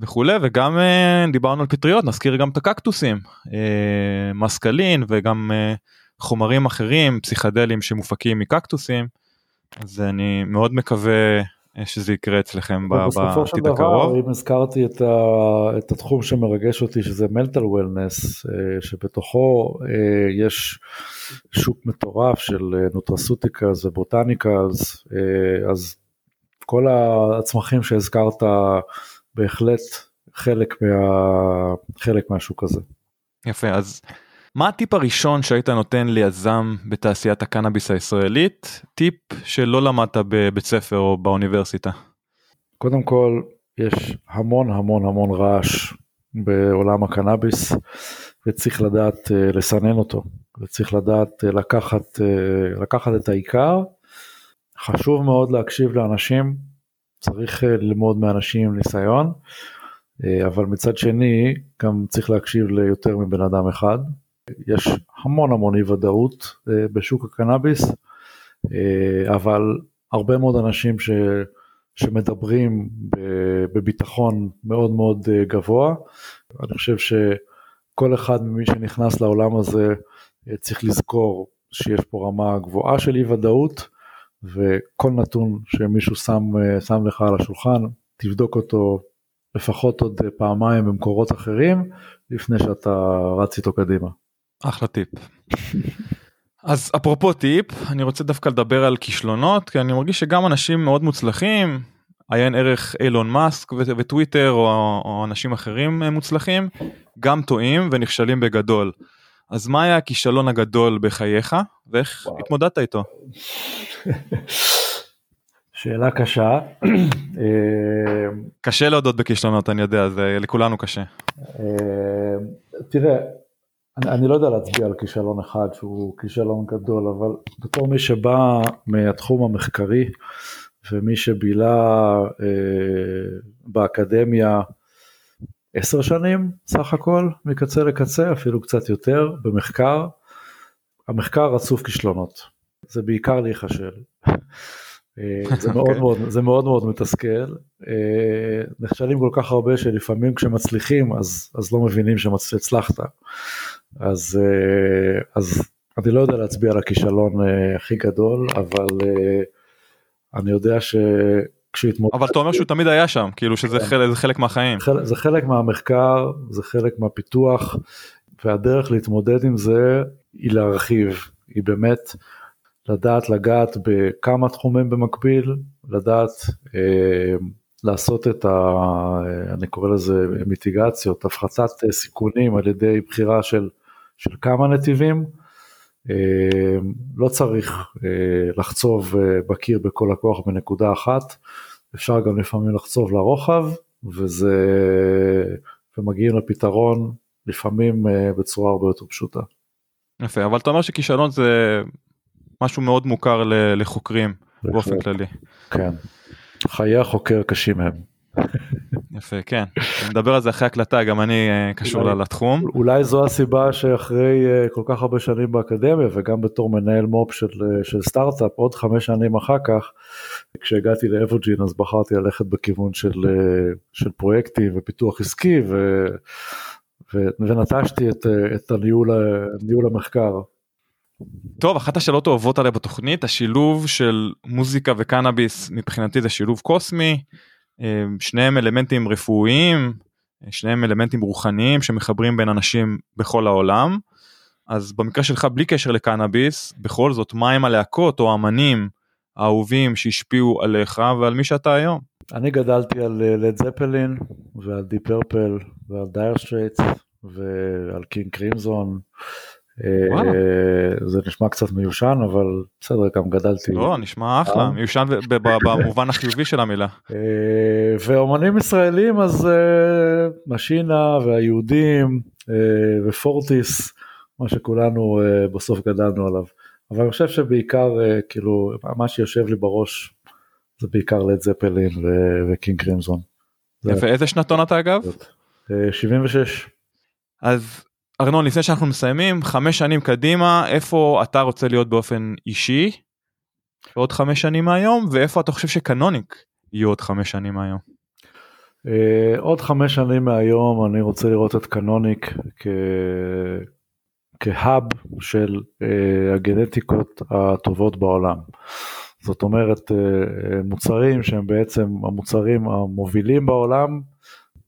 וכולי, וגם אה, דיברנו על פטריות, נזכיר גם את הקקטוסים, אה, מסקלין וגם אה, חומרים אחרים, פסיכדלים שמופקים מקקטוסים, אז אני מאוד מקווה שזה יקרה אצלכם בעתיד הקרוב. בסופו של דבר, אם הזכרתי את, ה, את התחום שמרגש אותי, שזה מנטל וולנס, שבתוכו יש שוק מטורף של נוטרסוטיקה ובוטניקלס, אז כל הצמחים שהזכרת בהחלט חלק, מה, חלק מהשוק הזה. יפה, אז מה הטיפ הראשון שהיית נותן ליזם בתעשיית הקנאביס הישראלית? טיפ שלא למדת בבית ספר או באוניברסיטה. קודם כל, יש המון המון המון רעש בעולם הקנאביס וצריך לדעת uh, לסנן אותו וצריך לדעת uh, לקחת, uh, לקחת את העיקר חשוב מאוד להקשיב לאנשים, צריך אה, ללמוד מאנשים עם ניסיון, אה, אבל מצד שני גם צריך להקשיב ליותר מבן אדם אחד. יש המון המון אי ודאות אה, בשוק הקנאביס, אבל הרבה מאוד אנשים ש, שמדברים בביטחון מאוד מאוד גבוה. אני חושב שכל אחד ממי שנכנס לעולם הזה צריך לזכור שיש פה רמה גבוהה של אי ודאות. וכל נתון שמישהו שם, אה, שם לך על השולחן, תבדוק אותו לפחות עוד פעמיים במקורות אחרים, לפני שאתה רץ איתו קדימה. אחלה טיפ. אז אפרופו טיפ, אני רוצה דווקא לדבר על כישלונות, כי אני מרגיש שגם אנשים מאוד מוצלחים, עיין ערך אילון מאסק וטוויטר או, או אנשים אחרים אה, מוצלחים, גם טועים ונכשלים בגדול. אז מה היה הכישלון הגדול בחייך ואיך וואו. התמודדת איתו? שאלה קשה. אה, קשה להודות בכישלונות אני יודע זה לכולנו קשה. אה, תראה, אני, אני לא יודע להצביע על כישלון אחד שהוא כישלון גדול, אבל בתור מי שבא מהתחום המחקרי ומי שבילה אה, באקדמיה עשר שנים סך הכל מקצה לקצה אפילו קצת יותר במחקר, המחקר רצוף כישלונות, זה בעיקר להיכשל. אה, זה מאוד אוקיי. מאוד זה מאוד מאוד מתסכל אה, נכשלים כל כך הרבה שלפעמים כשמצליחים אז אז לא מבינים שהצלחת אז אה, אז אני לא יודע להצביע על הכישלון אה, הכי גדול אבל אה, אני יודע שכשהתמודדתי אבל אתה אומר שהוא תמיד היה שם כאילו שזה כן. חלק, זה חלק מהחיים. חלק- זה חלק מהמחקר זה חלק מהפיתוח והדרך להתמודד עם זה היא להרחיב היא באמת לדעת לגעת בכמה תחומים במקביל לדעת אה, לעשות את ה... אני קורא לזה מיטיגציות הפחתת סיכונים על ידי בחירה של, של כמה נתיבים. אה, לא צריך אה, לחצוב אה, בקיר בכל הכוח בנקודה אחת אפשר גם לפעמים לחצוב לרוחב וזה ומגיעים לפתרון לפעמים אה, בצורה הרבה יותר פשוטה. יפה אבל אתה אומר שכישלון זה משהו מאוד מוכר לחוקרים באופן. כללי. כן. חיי החוקר קשים הם. יפה כן נדבר על זה אחרי הקלטה גם אני אה, קשור לתחום. אולי זו הסיבה שאחרי אה, כל כך הרבה שנים באקדמיה וגם בתור מנהל מו"פ של, אה, של סטארט-אפ עוד חמש שנים אחר כך כשהגעתי לאבוג'ין אז בחרתי ללכת בכיוון של, של פרויקטים ופיתוח עסקי ו, ו, ונטשתי את, את הניהול, ניהול המחקר. טוב אחת השאלות האהובות עליי בתוכנית השילוב של מוזיקה וקנאביס מבחינתי זה שילוב קוסמי שניהם אלמנטים רפואיים אה, שניהם אלמנטים רוחניים שמחברים בין אנשים בכל העולם. אז במקרה שלך בלי קשר לקנאביס בכל זאת מה הם הלהקות או האמנים האהובים שהשפיעו עליך ועל מי שאתה היום. אני גדלתי על Led Zeppelin ועל Deep Purple ועל Dire Straits ועל King Crimson. וואלה. אה, זה נשמע קצת מיושן אבל בסדר גם גדלתי. לא נשמע אחלה אה. מיושן ב- ב- במובן החיובי של המילה. אה, ואומנים ישראלים אז משינה והיהודים ופורטיס מה שכולנו בסוף גדלנו עליו. אבל אני חושב שבעיקר כאילו מה שיושב לי בראש זה בעיקר לד זפלין וקינג קרימזון. זה- יפה איזה שנתון אתה אגב? אה, 76. אז ארנון לפני שאנחנו מסיימים חמש שנים קדימה איפה אתה רוצה להיות באופן אישי בעוד חמש שנים מהיום ואיפה אתה חושב שקנוניק יהיו עוד חמש שנים מהיום. אה, עוד חמש שנים מהיום אני רוצה לראות את קנוניק. כהאב של אה, הגנטיקות הטובות בעולם. זאת אומרת אה, מוצרים שהם בעצם המוצרים המובילים בעולם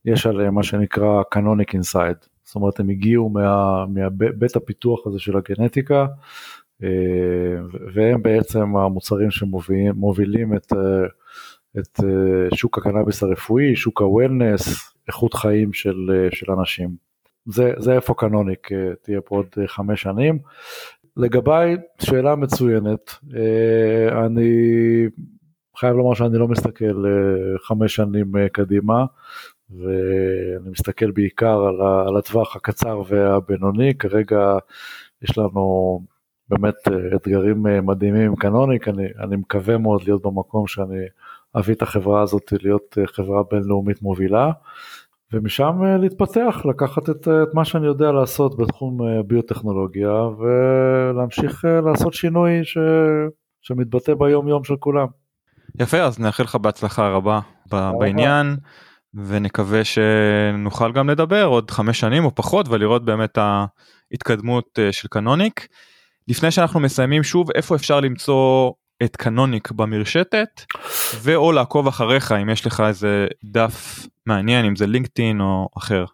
יש עליהם מה שנקרא קנוניק אינסייד. זאת אומרת הם הגיעו מה, מהבית הפיתוח הזה של הגנטיקה אה, והם בעצם המוצרים שמובילים את, אה, את אה, שוק הקנאביס הרפואי, שוק הוולנס, איכות חיים של, של אנשים. זה, זה איפה קנוניק תהיה פה עוד חמש שנים. לגביי שאלה מצוינת, אני חייב לומר שאני לא מסתכל חמש שנים קדימה. ואני מסתכל בעיקר על, ה, על הטווח הקצר והבינוני, כרגע יש לנו באמת אה, אתגרים אה, מדהימים. עם קנוניק, אני, אני מקווה מאוד להיות במקום שאני אביא את החברה הזאת להיות אה, חברה בינלאומית מובילה, ומשם להתפתח, לקחת את, את מה שאני יודע לעשות בתחום ביוטכנולוגיה ולהמשיך לעשות שינוי ש, שמתבטא ביום יום של כולם. יפה אז נאחל לך בהצלחה רבה. בעניין ונקווה שנוכל גם לדבר עוד חמש שנים או פחות ולראות באמת ההתקדמות אה, של קנוניק. לפני שאנחנו מסיימים שוב איפה אפשר למצוא את קנוניק במרשתת ואו לעקוב אחריך אם יש לך איזה דף מעניין אם זה לינקדאין או אחר.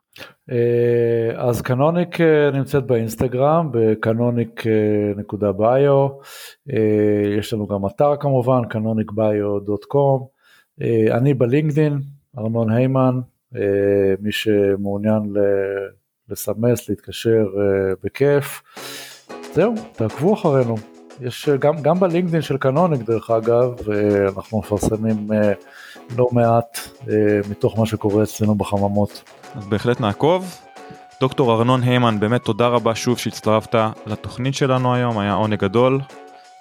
אה, אז קנוניק אה, נמצאת באינסטגרם בקנוניק.ביו, אה, יש לנו גם אתר כמובן canonicbio.com, אני בלינקדין, ארנון היימן, אה, מי שמעוניין לסמס, להתקשר אה, בכיף. זהו, תעקבו אחרינו. יש אה, גם, גם בלינקדאין של קנוניק דרך אגב, אנחנו מפרסמים לא מעט מתוך מה שקורה אצלנו בחממות. אז בהחלט נעקוב. דוקטור ארנון היימן, באמת תודה רבה שוב שהצטרפת לתוכנית שלנו היום, היה עונג גדול.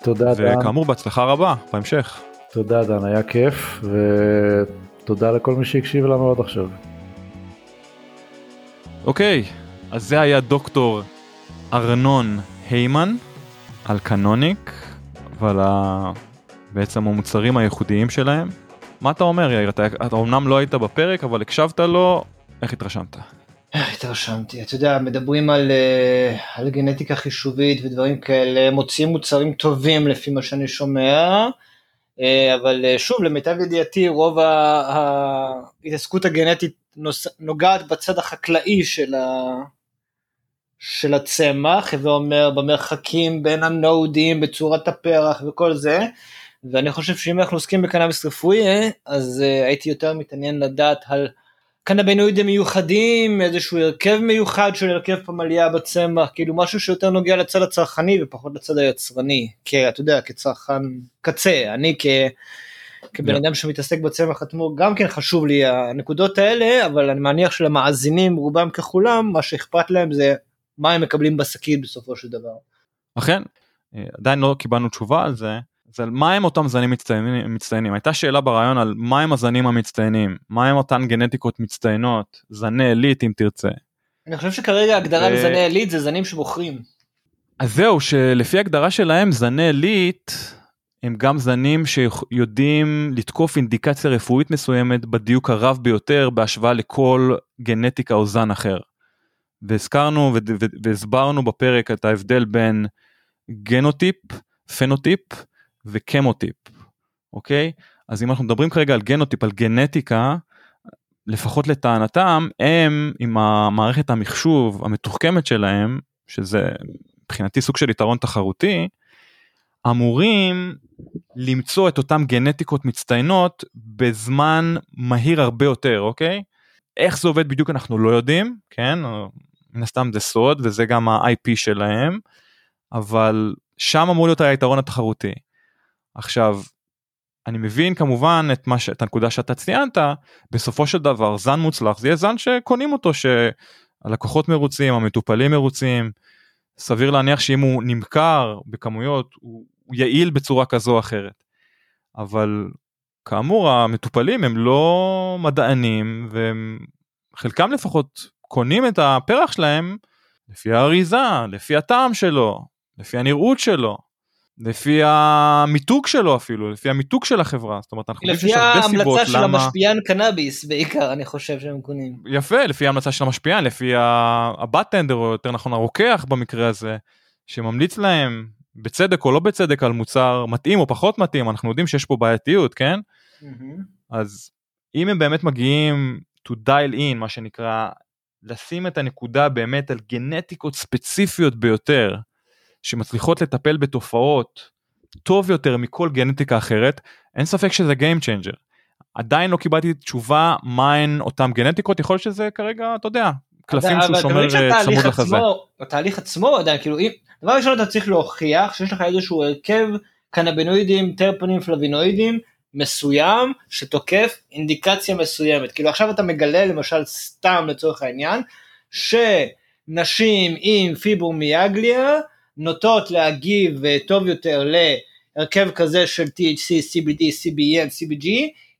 תודה דן. וכאמור בהצלחה רבה בהמשך. תודה דן, היה כיף, ותודה לכל מי שהקשיב לנו עד עכשיו. אוקיי, אז זה היה דוקטור ארנון היימן על קנוניק ועל ה... בעצם המוצרים הייחודיים שלהם. מה אתה אומר יאיר? אתה, אתה אומנם לא היית בפרק אבל הקשבת לו, איך התרשמת? התרשמתי, אתה יודע, מדברים על, אה, על גנטיקה חישובית ודברים כאלה, מוציאים מוצרים טובים לפי מה שאני שומע, אבל אה, שוב, למיטב ידיעתי, רוב ההתעסקות הגנטית נוגעת בצד החקלאי של, ה... של הצמח, הווה אומר במרחקים בין הנודים, בצורת הפרח וכל זה, ואני חושב שאם אנחנו עוסקים בקנאביס רפואי, אז הייתי יותר מתעניין לדעת על קנבינואידים מיוחדים, איזשהו הרכב מיוחד של הרכב פמליה בצמח, כאילו משהו שיותר נוגע לצד הצרכני ופחות לצד היצרני, כי אתה יודע, כצרכן קצה, אני כ... כבן אדם שמתעסק בצמח עצמו, גם כן חשוב לי הנקודות האלה, אבל אני מניח שלמאזינים, רובם ככולם, מה שאכפת להם זה מה הם מקבלים בשקית בסופו של דבר. אכן, אה, עדיין לא קיבלנו תשובה על זה, זה על מה הם אותם זנים מצטיינים, מצטיינים. הייתה שאלה ברעיון על מה הם הזנים המצטיינים, מה הם אותן גנטיקות מצטיינות, זני עילית אם תרצה. אני חושב שכרגע הגדרה ו... לזני עילית זה זנים שבוחרים. אז זהו, שלפי הגדרה שלהם זני עילית הם גם זנים שיודעים לתקוף אינדיקציה רפואית מסוימת בדיוק הרב ביותר בהשוואה לכל גנטיקה או זן אחר. והזכרנו והסברנו בפרק את ההבדל בין גנוטיפ, פנוטיפ וקמוטיפ, אוקיי? אז אם אנחנו מדברים כרגע על גנוטיפ, על גנטיקה, לפחות לטענתם, הם עם המערכת המחשוב המתוחכמת שלהם, שזה מבחינתי סוג של יתרון תחרותי, אמורים למצוא את אותם גנטיקות מצטיינות בזמן מהיר הרבה יותר, אוקיי? איך זה עובד בדיוק אנחנו לא יודעים, כן? מן הסתם זה סוד וזה גם ה-IP שלהם, אבל שם אמור להיות היתרון התחרותי. עכשיו, אני מבין כמובן את, ש... את הנקודה שאתה ציינת, בסופו של דבר זן מוצלח זה יהיה זן שקונים אותו, שהלקוחות מרוצים, המטופלים מרוצים, סביר להניח שאם הוא נמכר בכמויות הוא, הוא יעיל בצורה כזו או אחרת. אבל כאמור המטופלים הם לא מדענים והם חלקם לפחות קונים את הפרח שלהם לפי האריזה, לפי הטעם שלו, לפי הנראות שלו. לפי המיתוג שלו אפילו, לפי המיתוג של החברה, זאת אומרת אנחנו לפי ההמלצה של למה... המשפיען קנאביס בעיקר אני חושב שהם קונים. יפה, לפי ההמלצה של המשפיען, לפי הבטנדר או יותר נכון הרוקח במקרה הזה, שממליץ להם בצדק או לא בצדק על מוצר מתאים או פחות מתאים, אנחנו יודעים שיש פה בעייתיות, כן? Mm-hmm. אז אם הם באמת מגיעים to dial in מה שנקרא, לשים את הנקודה באמת על גנטיקות ספציפיות ביותר. שמצליחות לטפל בתופעות טוב יותר מכל גנטיקה אחרת, אין ספק שזה Game Changer. עדיין לא קיבלתי תשובה מהן אותן גנטיקות, יכול להיות שזה כרגע, אתה יודע, קלפים שהוא שומר אה, צמוד לחזה. התהליך עצמו עדיין, כאילו, אם, דבר ראשון אתה צריך להוכיח שיש לך איזשהו הרכב קנבינואידים, טרפונים, פלבינואידים, מסוים שתוקף אינדיקציה מסוימת. כאילו עכשיו אתה מגלה למשל סתם לצורך העניין, שנשים עם פיברומיאגליה נוטות להגיב אה, טוב יותר להרכב כזה של THC, CBD, CBN, CBG,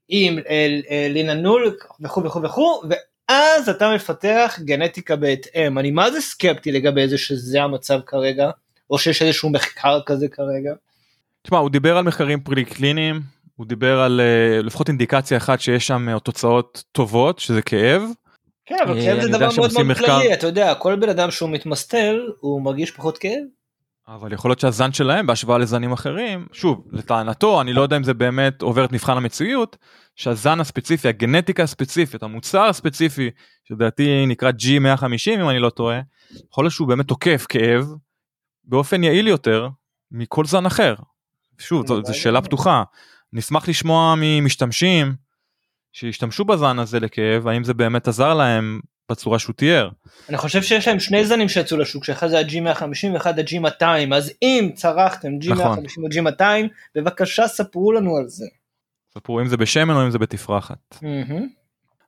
עם אה, אה, ליננול וכו' וכו' וכו', ואז אתה מפתח גנטיקה בהתאם. אני מה זה סקפטי לגבי זה שזה המצב כרגע, או שיש איזשהו מחקר כזה כרגע. תשמע, הוא דיבר על מחקרים פרי קליניים, הוא דיבר על לפחות אינדיקציה אחת שיש שם תוצאות טובות, שזה כאב. כן, אבל כאב זה דבר מאוד מאוד כללי, אתה יודע, כל בן אדם שהוא מתמסטל, הוא מרגיש פחות כאב. אבל יכול להיות שהזן שלהם בהשוואה לזנים אחרים, שוב, לטענתו, אני לא יודע אם זה באמת עובר את מבחן המציאות, שהזן הספציפי, הגנטיקה הספציפית, המוצר הספציפי, שלדעתי נקרא G150 אם אני לא טועה, יכול להיות שהוא באמת תוקף כאב באופן יעיל יותר מכל זן אחר. שוב, זו, זו שאלה פתוחה. נשמח לשמוע ממשתמשים שהשתמשו בזן הזה לכאב, האם זה באמת עזר להם בצורה שהוא תיאר. אני חושב שיש להם שני זנים שיצאו לשוק, שאחד זה ה-G150 ואחד ה-G200, אז אם צרכתם G150 נכון. או G200, בבקשה ספרו לנו על זה. ספרו אם זה בשמן או אם זה בתפרחת. מהמם.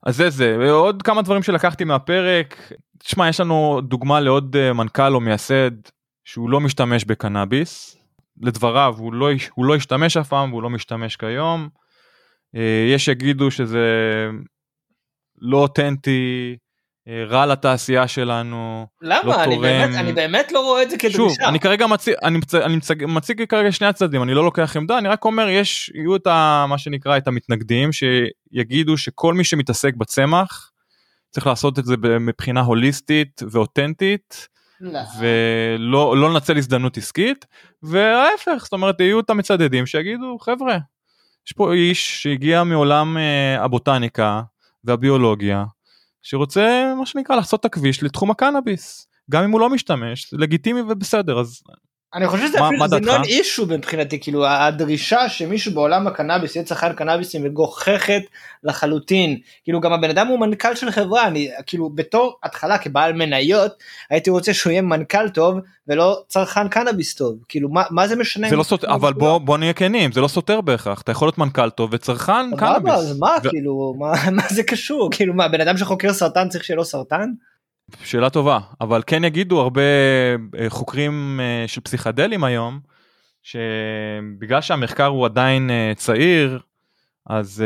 אז זה זה ועוד כמה דברים שלקחתי מהפרק תשמע יש לנו דוגמה לעוד אה, מנכ"ל או מייסד שהוא לא משתמש בקנאביס לדבריו הוא לא הוא לא השתמש אף פעם והוא לא משתמש כיום. אה, יש שיגידו שזה לא אותנטי רע לתעשייה שלנו למה? לא אני תורם. באמת- אני באמת לא רואה את זה כדרישה. שוב אני כרגע מציג אני, מצ... אני מצג... מציג כרגע שני הצדדים אני לא לוקח עמדה אני רק אומר יש יהיו את ה... מה שנקרא את המתנגדים שיגידו שכל מי שמתעסק בצמח צריך לעשות את זה מבחינה הוליסטית ואותנטית לא. ולא לא לנצל הזדמנות עסקית וההפך זאת אומרת יהיו את המצדדים שיגידו חבר'ה יש פה איש שהגיע מעולם אה, הבוטניקה והביולוגיה שרוצה מה שנקרא לחצות את הכביש לתחום הקנאביס גם אם הוא לא משתמש לגיטימי ובסדר אז אני חושב שזה מה- אפילו מה זה? נון אישו מבחינתי כאילו הדרישה שמישהו בעולם הקנאביס יהיה צרכן קנאביס היא מגוחכת לחלוטין. כאילו גם הבן אדם הוא מנכ"ל של חברה אני כאילו בתור התחלה כבעל מניות הייתי רוצה שהוא יהיה מנכ"ל טוב ולא צרכן קנאביס טוב. כאילו מה מה זה משנה זה לא סותר אבל בוא בוא נהיה כנים זה לא סותר בהכרח. אתה יכול להיות מנכ"ל טוב וצרכן קנאביס. מה ו- כאילו מה מה זה קשור? כאילו מה בן אדם שחוקר סרטן צריך שיהיה לו סרטן שאלה טובה אבל כן יגידו הרבה אה, חוקרים אה, של פסיכדלים היום שבגלל שהמחקר הוא עדיין אה, צעיר אז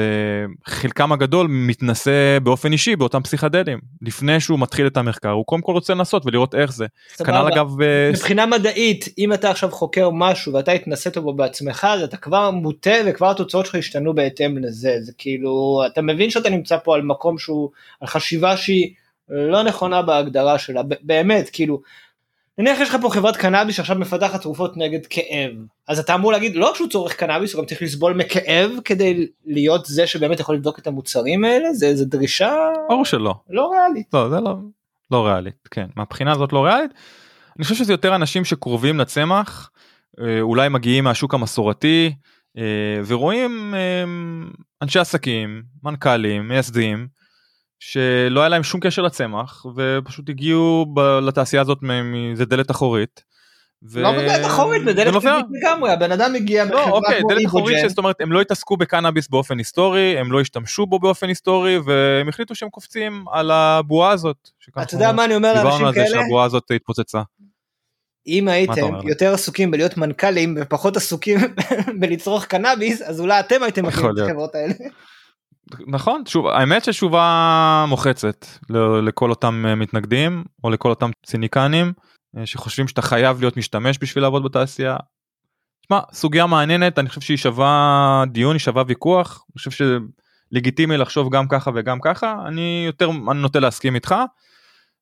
חלקם הגדול מתנסה באופן אישי באותם פסיכדלים. לפני שהוא מתחיל את המחקר הוא קודם כל רוצה לנסות ולראות איך זה. כנ"ל אגב מבחינה מדעית אם אתה עכשיו חוקר משהו ואתה התנסית בו בעצמך אז אתה כבר מוטה וכבר התוצאות שלך השתנו בהתאם לזה. זה כאילו אתה מבין שאתה נמצא פה על מקום שהוא על חשיבה שהיא לא נכונה בהגדרה שלה באמת כאילו. נניח יש לך פה חברת קנאביס שעכשיו מפתחת תרופות נגד כאב אז אתה אמור להגיד לא רק שהוא צורך קנאביס הוא גם צריך לסבול מכאב כדי להיות זה שבאמת יכול לבדוק את המוצרים האלה זה, זה דרישה ברור שלא לא ריאלית. לא זה לא לא ריאלית כן מהבחינה הזאת לא ריאלית. אני חושב שזה יותר אנשים שקרובים לצמח אה, אולי מגיעים מהשוק המסורתי אה, ורואים אה, אנשי עסקים מנכ"לים מייסדים שלא היה להם שום קשר לצמח ופשוט הגיעו ב- לתעשייה הזאת מאיזה דלת אחורית. ו- לא בדלת אחורית, בדלת טבעית לגמרי, הבן אדם הגיע לא, בחברה אוקיי, כמו דלת אחורית. שזאת אומרת הם לא התעסקו בקנאביס באופן היסטורי, הם לא השתמשו בו באופן היסטורי, והם החליטו שהם קופצים על הבועה הזאת. אתה יודע מה אני אומר דיברנו לאנשים על זה כאלה? שהבועה הזאת התפוצצה. אם הייתם? יותר עסוקים בלהיות מנכ"לים ופחות עסוקים בלצרוך קנאביס, אז אולי אתם הייתם מכירים את. החברות האלה. נכון, שוב, האמת שתשובה מוחצת לכל אותם אה, מתנגדים, או לכל אותם ציניקנים, אה, שחושבים שאתה חייב להיות משתמש בשביל לעבוד בתעשייה. תשמע, סוגיה מעניינת, אני חושב שהיא שווה דיון, היא שווה ויכוח, אני חושב שלגיטימי לחשוב גם ככה וגם ככה, אני יותר, אני נוטה להסכים איתך.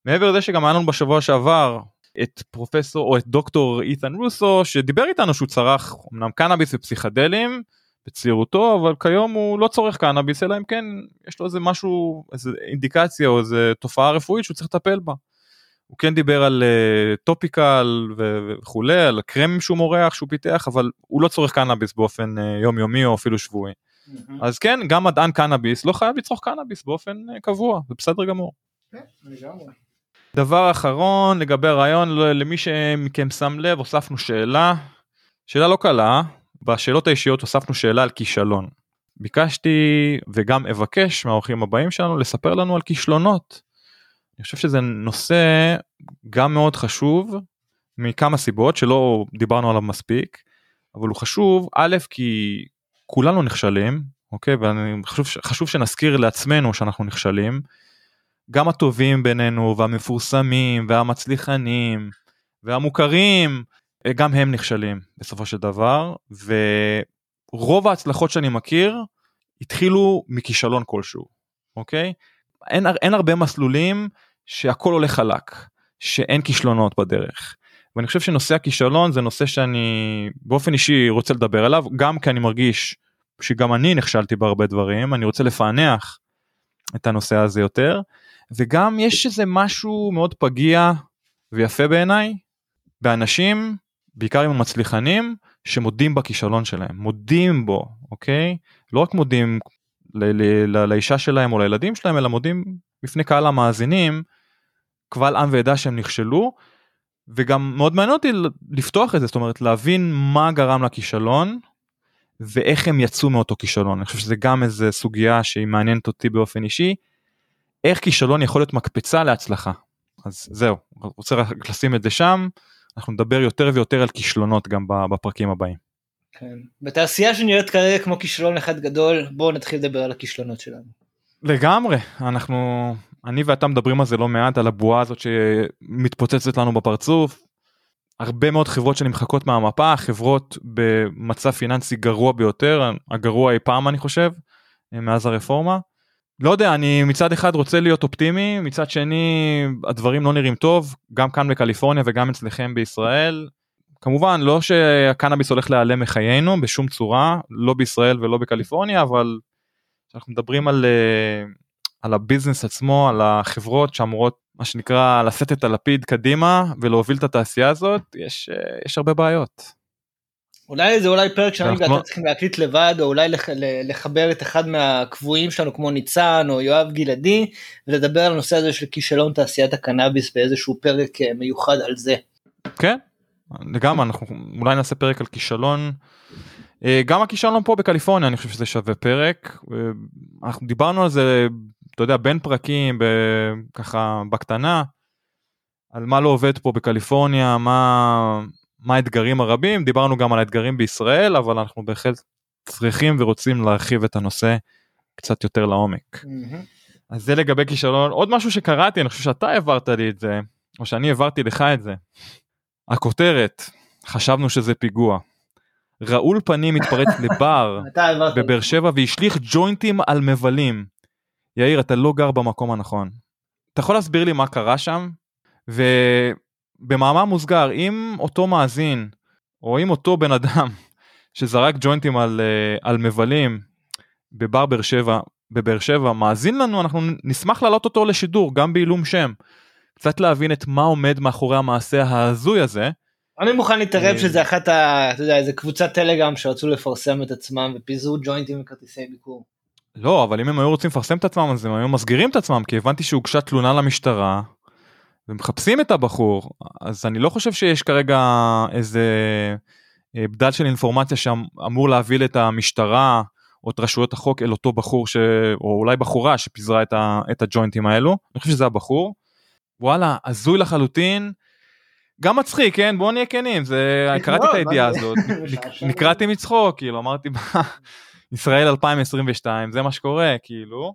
מעבר לזה שגם היה לנו בשבוע שעבר את פרופסור או את דוקטור אית'ן רוסו שדיבר איתנו שהוא צרך אמנם קנאביס ופסיכדלים בצעירותו אבל כיום הוא לא צורך קנאביס אלא אם כן יש לו איזה משהו איזה אינדיקציה או איזה תופעה רפואית שהוא צריך לטפל בה. הוא כן דיבר על אה, topical וכולי על קרמים שהוא מורח שהוא פיתח אבל הוא לא צורך קנאביס באופן אה, יומיומי או אפילו שבועי. אז כן גם מדען קנאביס לא חייב לצרוך קנאביס באופן אה, קבוע זה בסדר גמור. דבר אחרון לגבי הריאיון ל- למי שמכם שם לב הוספנו שאלה שאלה לא קלה בשאלות האישיות הוספנו שאלה על כישלון. ביקשתי וגם אבקש מהאורחים הבאים שלנו לספר לנו על כישלונות. אני חושב שזה נושא גם מאוד חשוב מכמה סיבות שלא דיברנו עליו מספיק אבל הוא חשוב א' כי כולנו נכשלים אוקיי ואני חשוב, חשוב שנזכיר לעצמנו שאנחנו נכשלים. גם הטובים בינינו והמפורסמים והמצליחנים והמוכרים גם הם נכשלים בסופו של דבר ורוב ההצלחות שאני מכיר התחילו מכישלון כלשהו אוקיי? אין, אין הרבה מסלולים שהכל הולך חלק שאין כישלונות בדרך. ואני חושב שנושא הכישלון זה נושא שאני באופן אישי רוצה לדבר עליו גם כי אני מרגיש שגם אני נכשלתי בהרבה דברים אני רוצה לפענח את הנושא הזה יותר וגם יש איזה משהו מאוד פגיע ויפה בעיניי באנשים בעיקר עם המצליחנים שמודים בכישלון שלהם מודים בו אוקיי? לא רק מודים ל- ל- ל- לאישה שלהם או לילדים שלהם אלא מודים בפני קהל המאזינים קבל עם ועדה שהם נכשלו וגם מאוד מעניין אותי לפתוח את זה זאת אומרת להבין מה גרם לכישלון ואיך הם יצאו מאותו כישלון. אני חושב שזה גם איזה סוגיה שהיא מעניינת אותי באופן אישי. איך כישלון יכול להיות מקפצה להצלחה? אז זהו רוצה רק לשים את זה שם אנחנו נדבר יותר ויותר על כישלונות גם בפרקים הבאים. כן. בתעשייה שנראית כרגע כמו כישלון אחד גדול בואו נתחיל לדבר על הכישלונות שלנו. לגמרי אנחנו אני ואתה מדברים על זה לא מעט על הבועה הזאת שמתפוצצת לנו בפרצוף. הרבה מאוד חברות שנמחקות מהמפה חברות במצב פיננסי גרוע ביותר הגרוע אי פעם אני חושב מאז הרפורמה. לא יודע אני מצד אחד רוצה להיות אופטימי מצד שני הדברים לא נראים טוב גם כאן בקליפורניה וגם אצלכם בישראל. כמובן לא שהקנאביס הולך להיעלם מחיינו בשום צורה לא בישראל ולא בקליפורניה אבל אנחנו מדברים על אה, על הביזנס עצמו על החברות שאמורות מה שנקרא לשאת את הלפיד קדימה ולהוביל את התעשייה הזאת יש אה, יש הרבה בעיות. אולי זה אולי פרק שאני ואתה צריכים להקליט לבד או אולי לח, לחבר את אחד מהקבועים שלנו כמו ניצן או יואב גלעדי ולדבר על הנושא הזה של כישלון תעשיית הקנאביס באיזשהו פרק אה, מיוחד על זה. כן לגמרי אנחנו אולי נעשה פרק על כישלון. אה, גם הכישלון פה בקליפורניה אני חושב שזה שווה פרק אה, אנחנו דיברנו על זה אתה יודע בין פרקים ככה בקטנה על מה לא עובד פה בקליפורניה מה מה האתגרים הרבים דיברנו גם על האתגרים בישראל אבל אנחנו בהחלט צריכים ורוצים להרחיב את הנושא קצת יותר לעומק. Mm-hmm. אז זה לגבי כישלון עוד משהו שקראתי אני חושב שאתה העברת לי את זה או שאני העברתי לך את זה. הכותרת חשבנו שזה פיגוע. רעול פנים התפרץ לבר בבאר שבע והשליך ג'וינטים על מבלים. יאיר אתה לא גר במקום הנכון. אתה יכול להסביר לי מה קרה שם? ובמאמר מוסגר אם אותו מאזין או אם אותו בן אדם שזרק ג'וינטים על, אה, על מבלים בבר באר שבע בבאר שבע מאזין לנו אנחנו נשמח להעלות אותו לשידור גם בעילום שם. קצת להבין את מה עומד מאחורי המעשה ההזוי הזה. אני מוכן להתערב אה, שזה אחת ה... אתה יודע איזה קבוצת טלגרם שרצו לפרסם את עצמם ופיזרו ג'וינטים וכרטיסי ביקור. לא אבל אם הם היו רוצים לפרסם את עצמם אז הם היו מסגירים את עצמם כי הבנתי שהוגשה תלונה למשטרה ומחפשים את הבחור אז אני לא חושב שיש כרגע איזה אה, בדל של אינפורמציה שאמור להביא את המשטרה או את רשויות החוק אל אותו בחור ש... או אולי בחורה שפיזרה את, ה... את הג'וינטים האלו. אני חושב שזה הבחור. וואלה הזוי לחלוטין. גם מצחיק כן? בוא נהיה כנים. זה קראתי את הידיעה הזאת. נקראתי מצחוק כאילו אמרתי ישראל 2022 זה מה שקורה כאילו.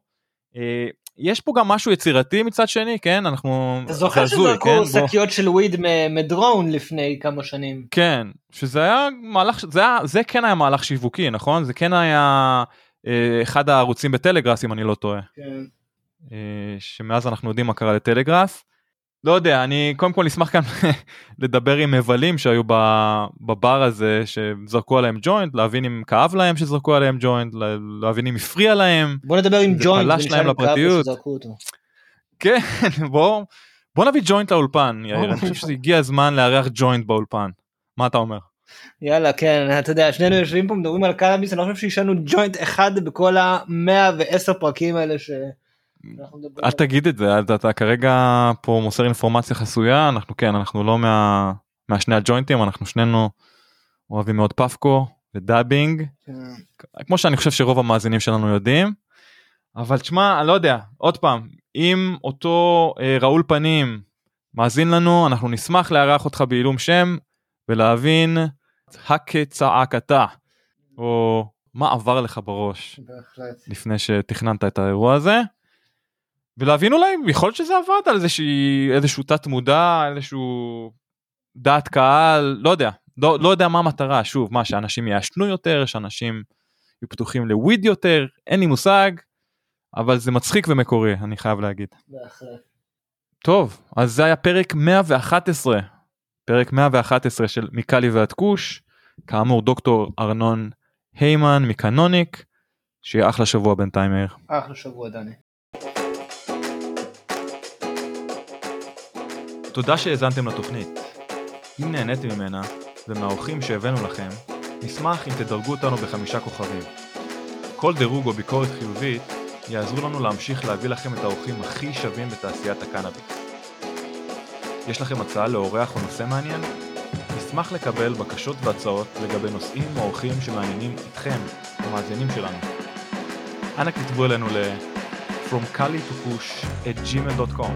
יש פה גם משהו יצירתי מצד שני כן אנחנו אתה זוכר שזרקו כן? שקיות של וויד מדרון לפני כמה שנים כן שזה היה מהלך זה היה זה כן היה מהלך שיווקי נכון זה כן היה אה, אחד הערוצים בטלגראס אם אני לא טועה. כן. אה, שמאז אנחנו יודעים מה קרה לטלגראס. לא יודע אני קודם כל אשמח כאן לדבר עם מבלים שהיו בבר הזה שזרקו עליהם ג'וינט להבין אם כאב להם שזרקו עליהם ג'וינט להבין אם הפריע להם. בוא נדבר עם ג'וינט. פלש להם לפרטיות. כן בוא בוא נביא ג'וינט לאולפן יאיר אני חושב שהגיע הזמן לארח ג'וינט באולפן מה אתה אומר. יאללה כן אתה יודע שנינו יושבים פה מדברים על קנאביס אני לא חושב שיש לנו ג'וינט אחד בכל המאה ועשר פרקים האלה ש... אל תגיד את זה אתה, אתה כרגע פה מוסר אינפורמציה חסויה אנחנו כן אנחנו לא מה, מהשני הג'וינטים אנחנו שנינו אוהבים מאוד פאפקו ודאבינג כן. כמו שאני חושב שרוב המאזינים שלנו יודעים. אבל תשמע אני לא יודע עוד פעם אם אותו אה, רעול פנים מאזין לנו אנחנו נשמח לארח אותך בעילום שם ולהבין הכצעקתה או מה עבר לך בראש בהחלט. לפני שתכננת את האירוע הזה. ולהבין אולי יכול להיות שזה עבד על איזושהי איזשהו תת מודע איזשהו דעת קהל לא יודע לא, לא יודע מה המטרה שוב מה שאנשים יעשנו יותר שאנשים יהיו פתוחים לוויד יותר אין לי מושג אבל זה מצחיק ומקורי אני חייב להגיד. טוב אז זה היה פרק 111 פרק 111 של מקאלי ועד כוש כאמור דוקטור ארנון היימן מקנוניק שיהיה אחלה שבוע בינתיים מאיר. אחלה שבוע דני. תודה שהאזנתם לתוכנית. אם נהניתם ממנה, ומהאורחים שהבאנו לכם, נשמח אם תדרגו אותנו בחמישה כוכבים. כל דירוג או ביקורת חיובית יעזרו לנו להמשיך להביא לכם את האורחים הכי שווים בתעשיית הקנאביס. יש לכם הצעה לאורח או נושא מעניין? נשמח לקבל בקשות והצעות לגבי נושאים או אורחים שמעניינים אתכם, המאזינים שלנו. אנא כתבו אלינו ל- From Kali to Push at gmail.com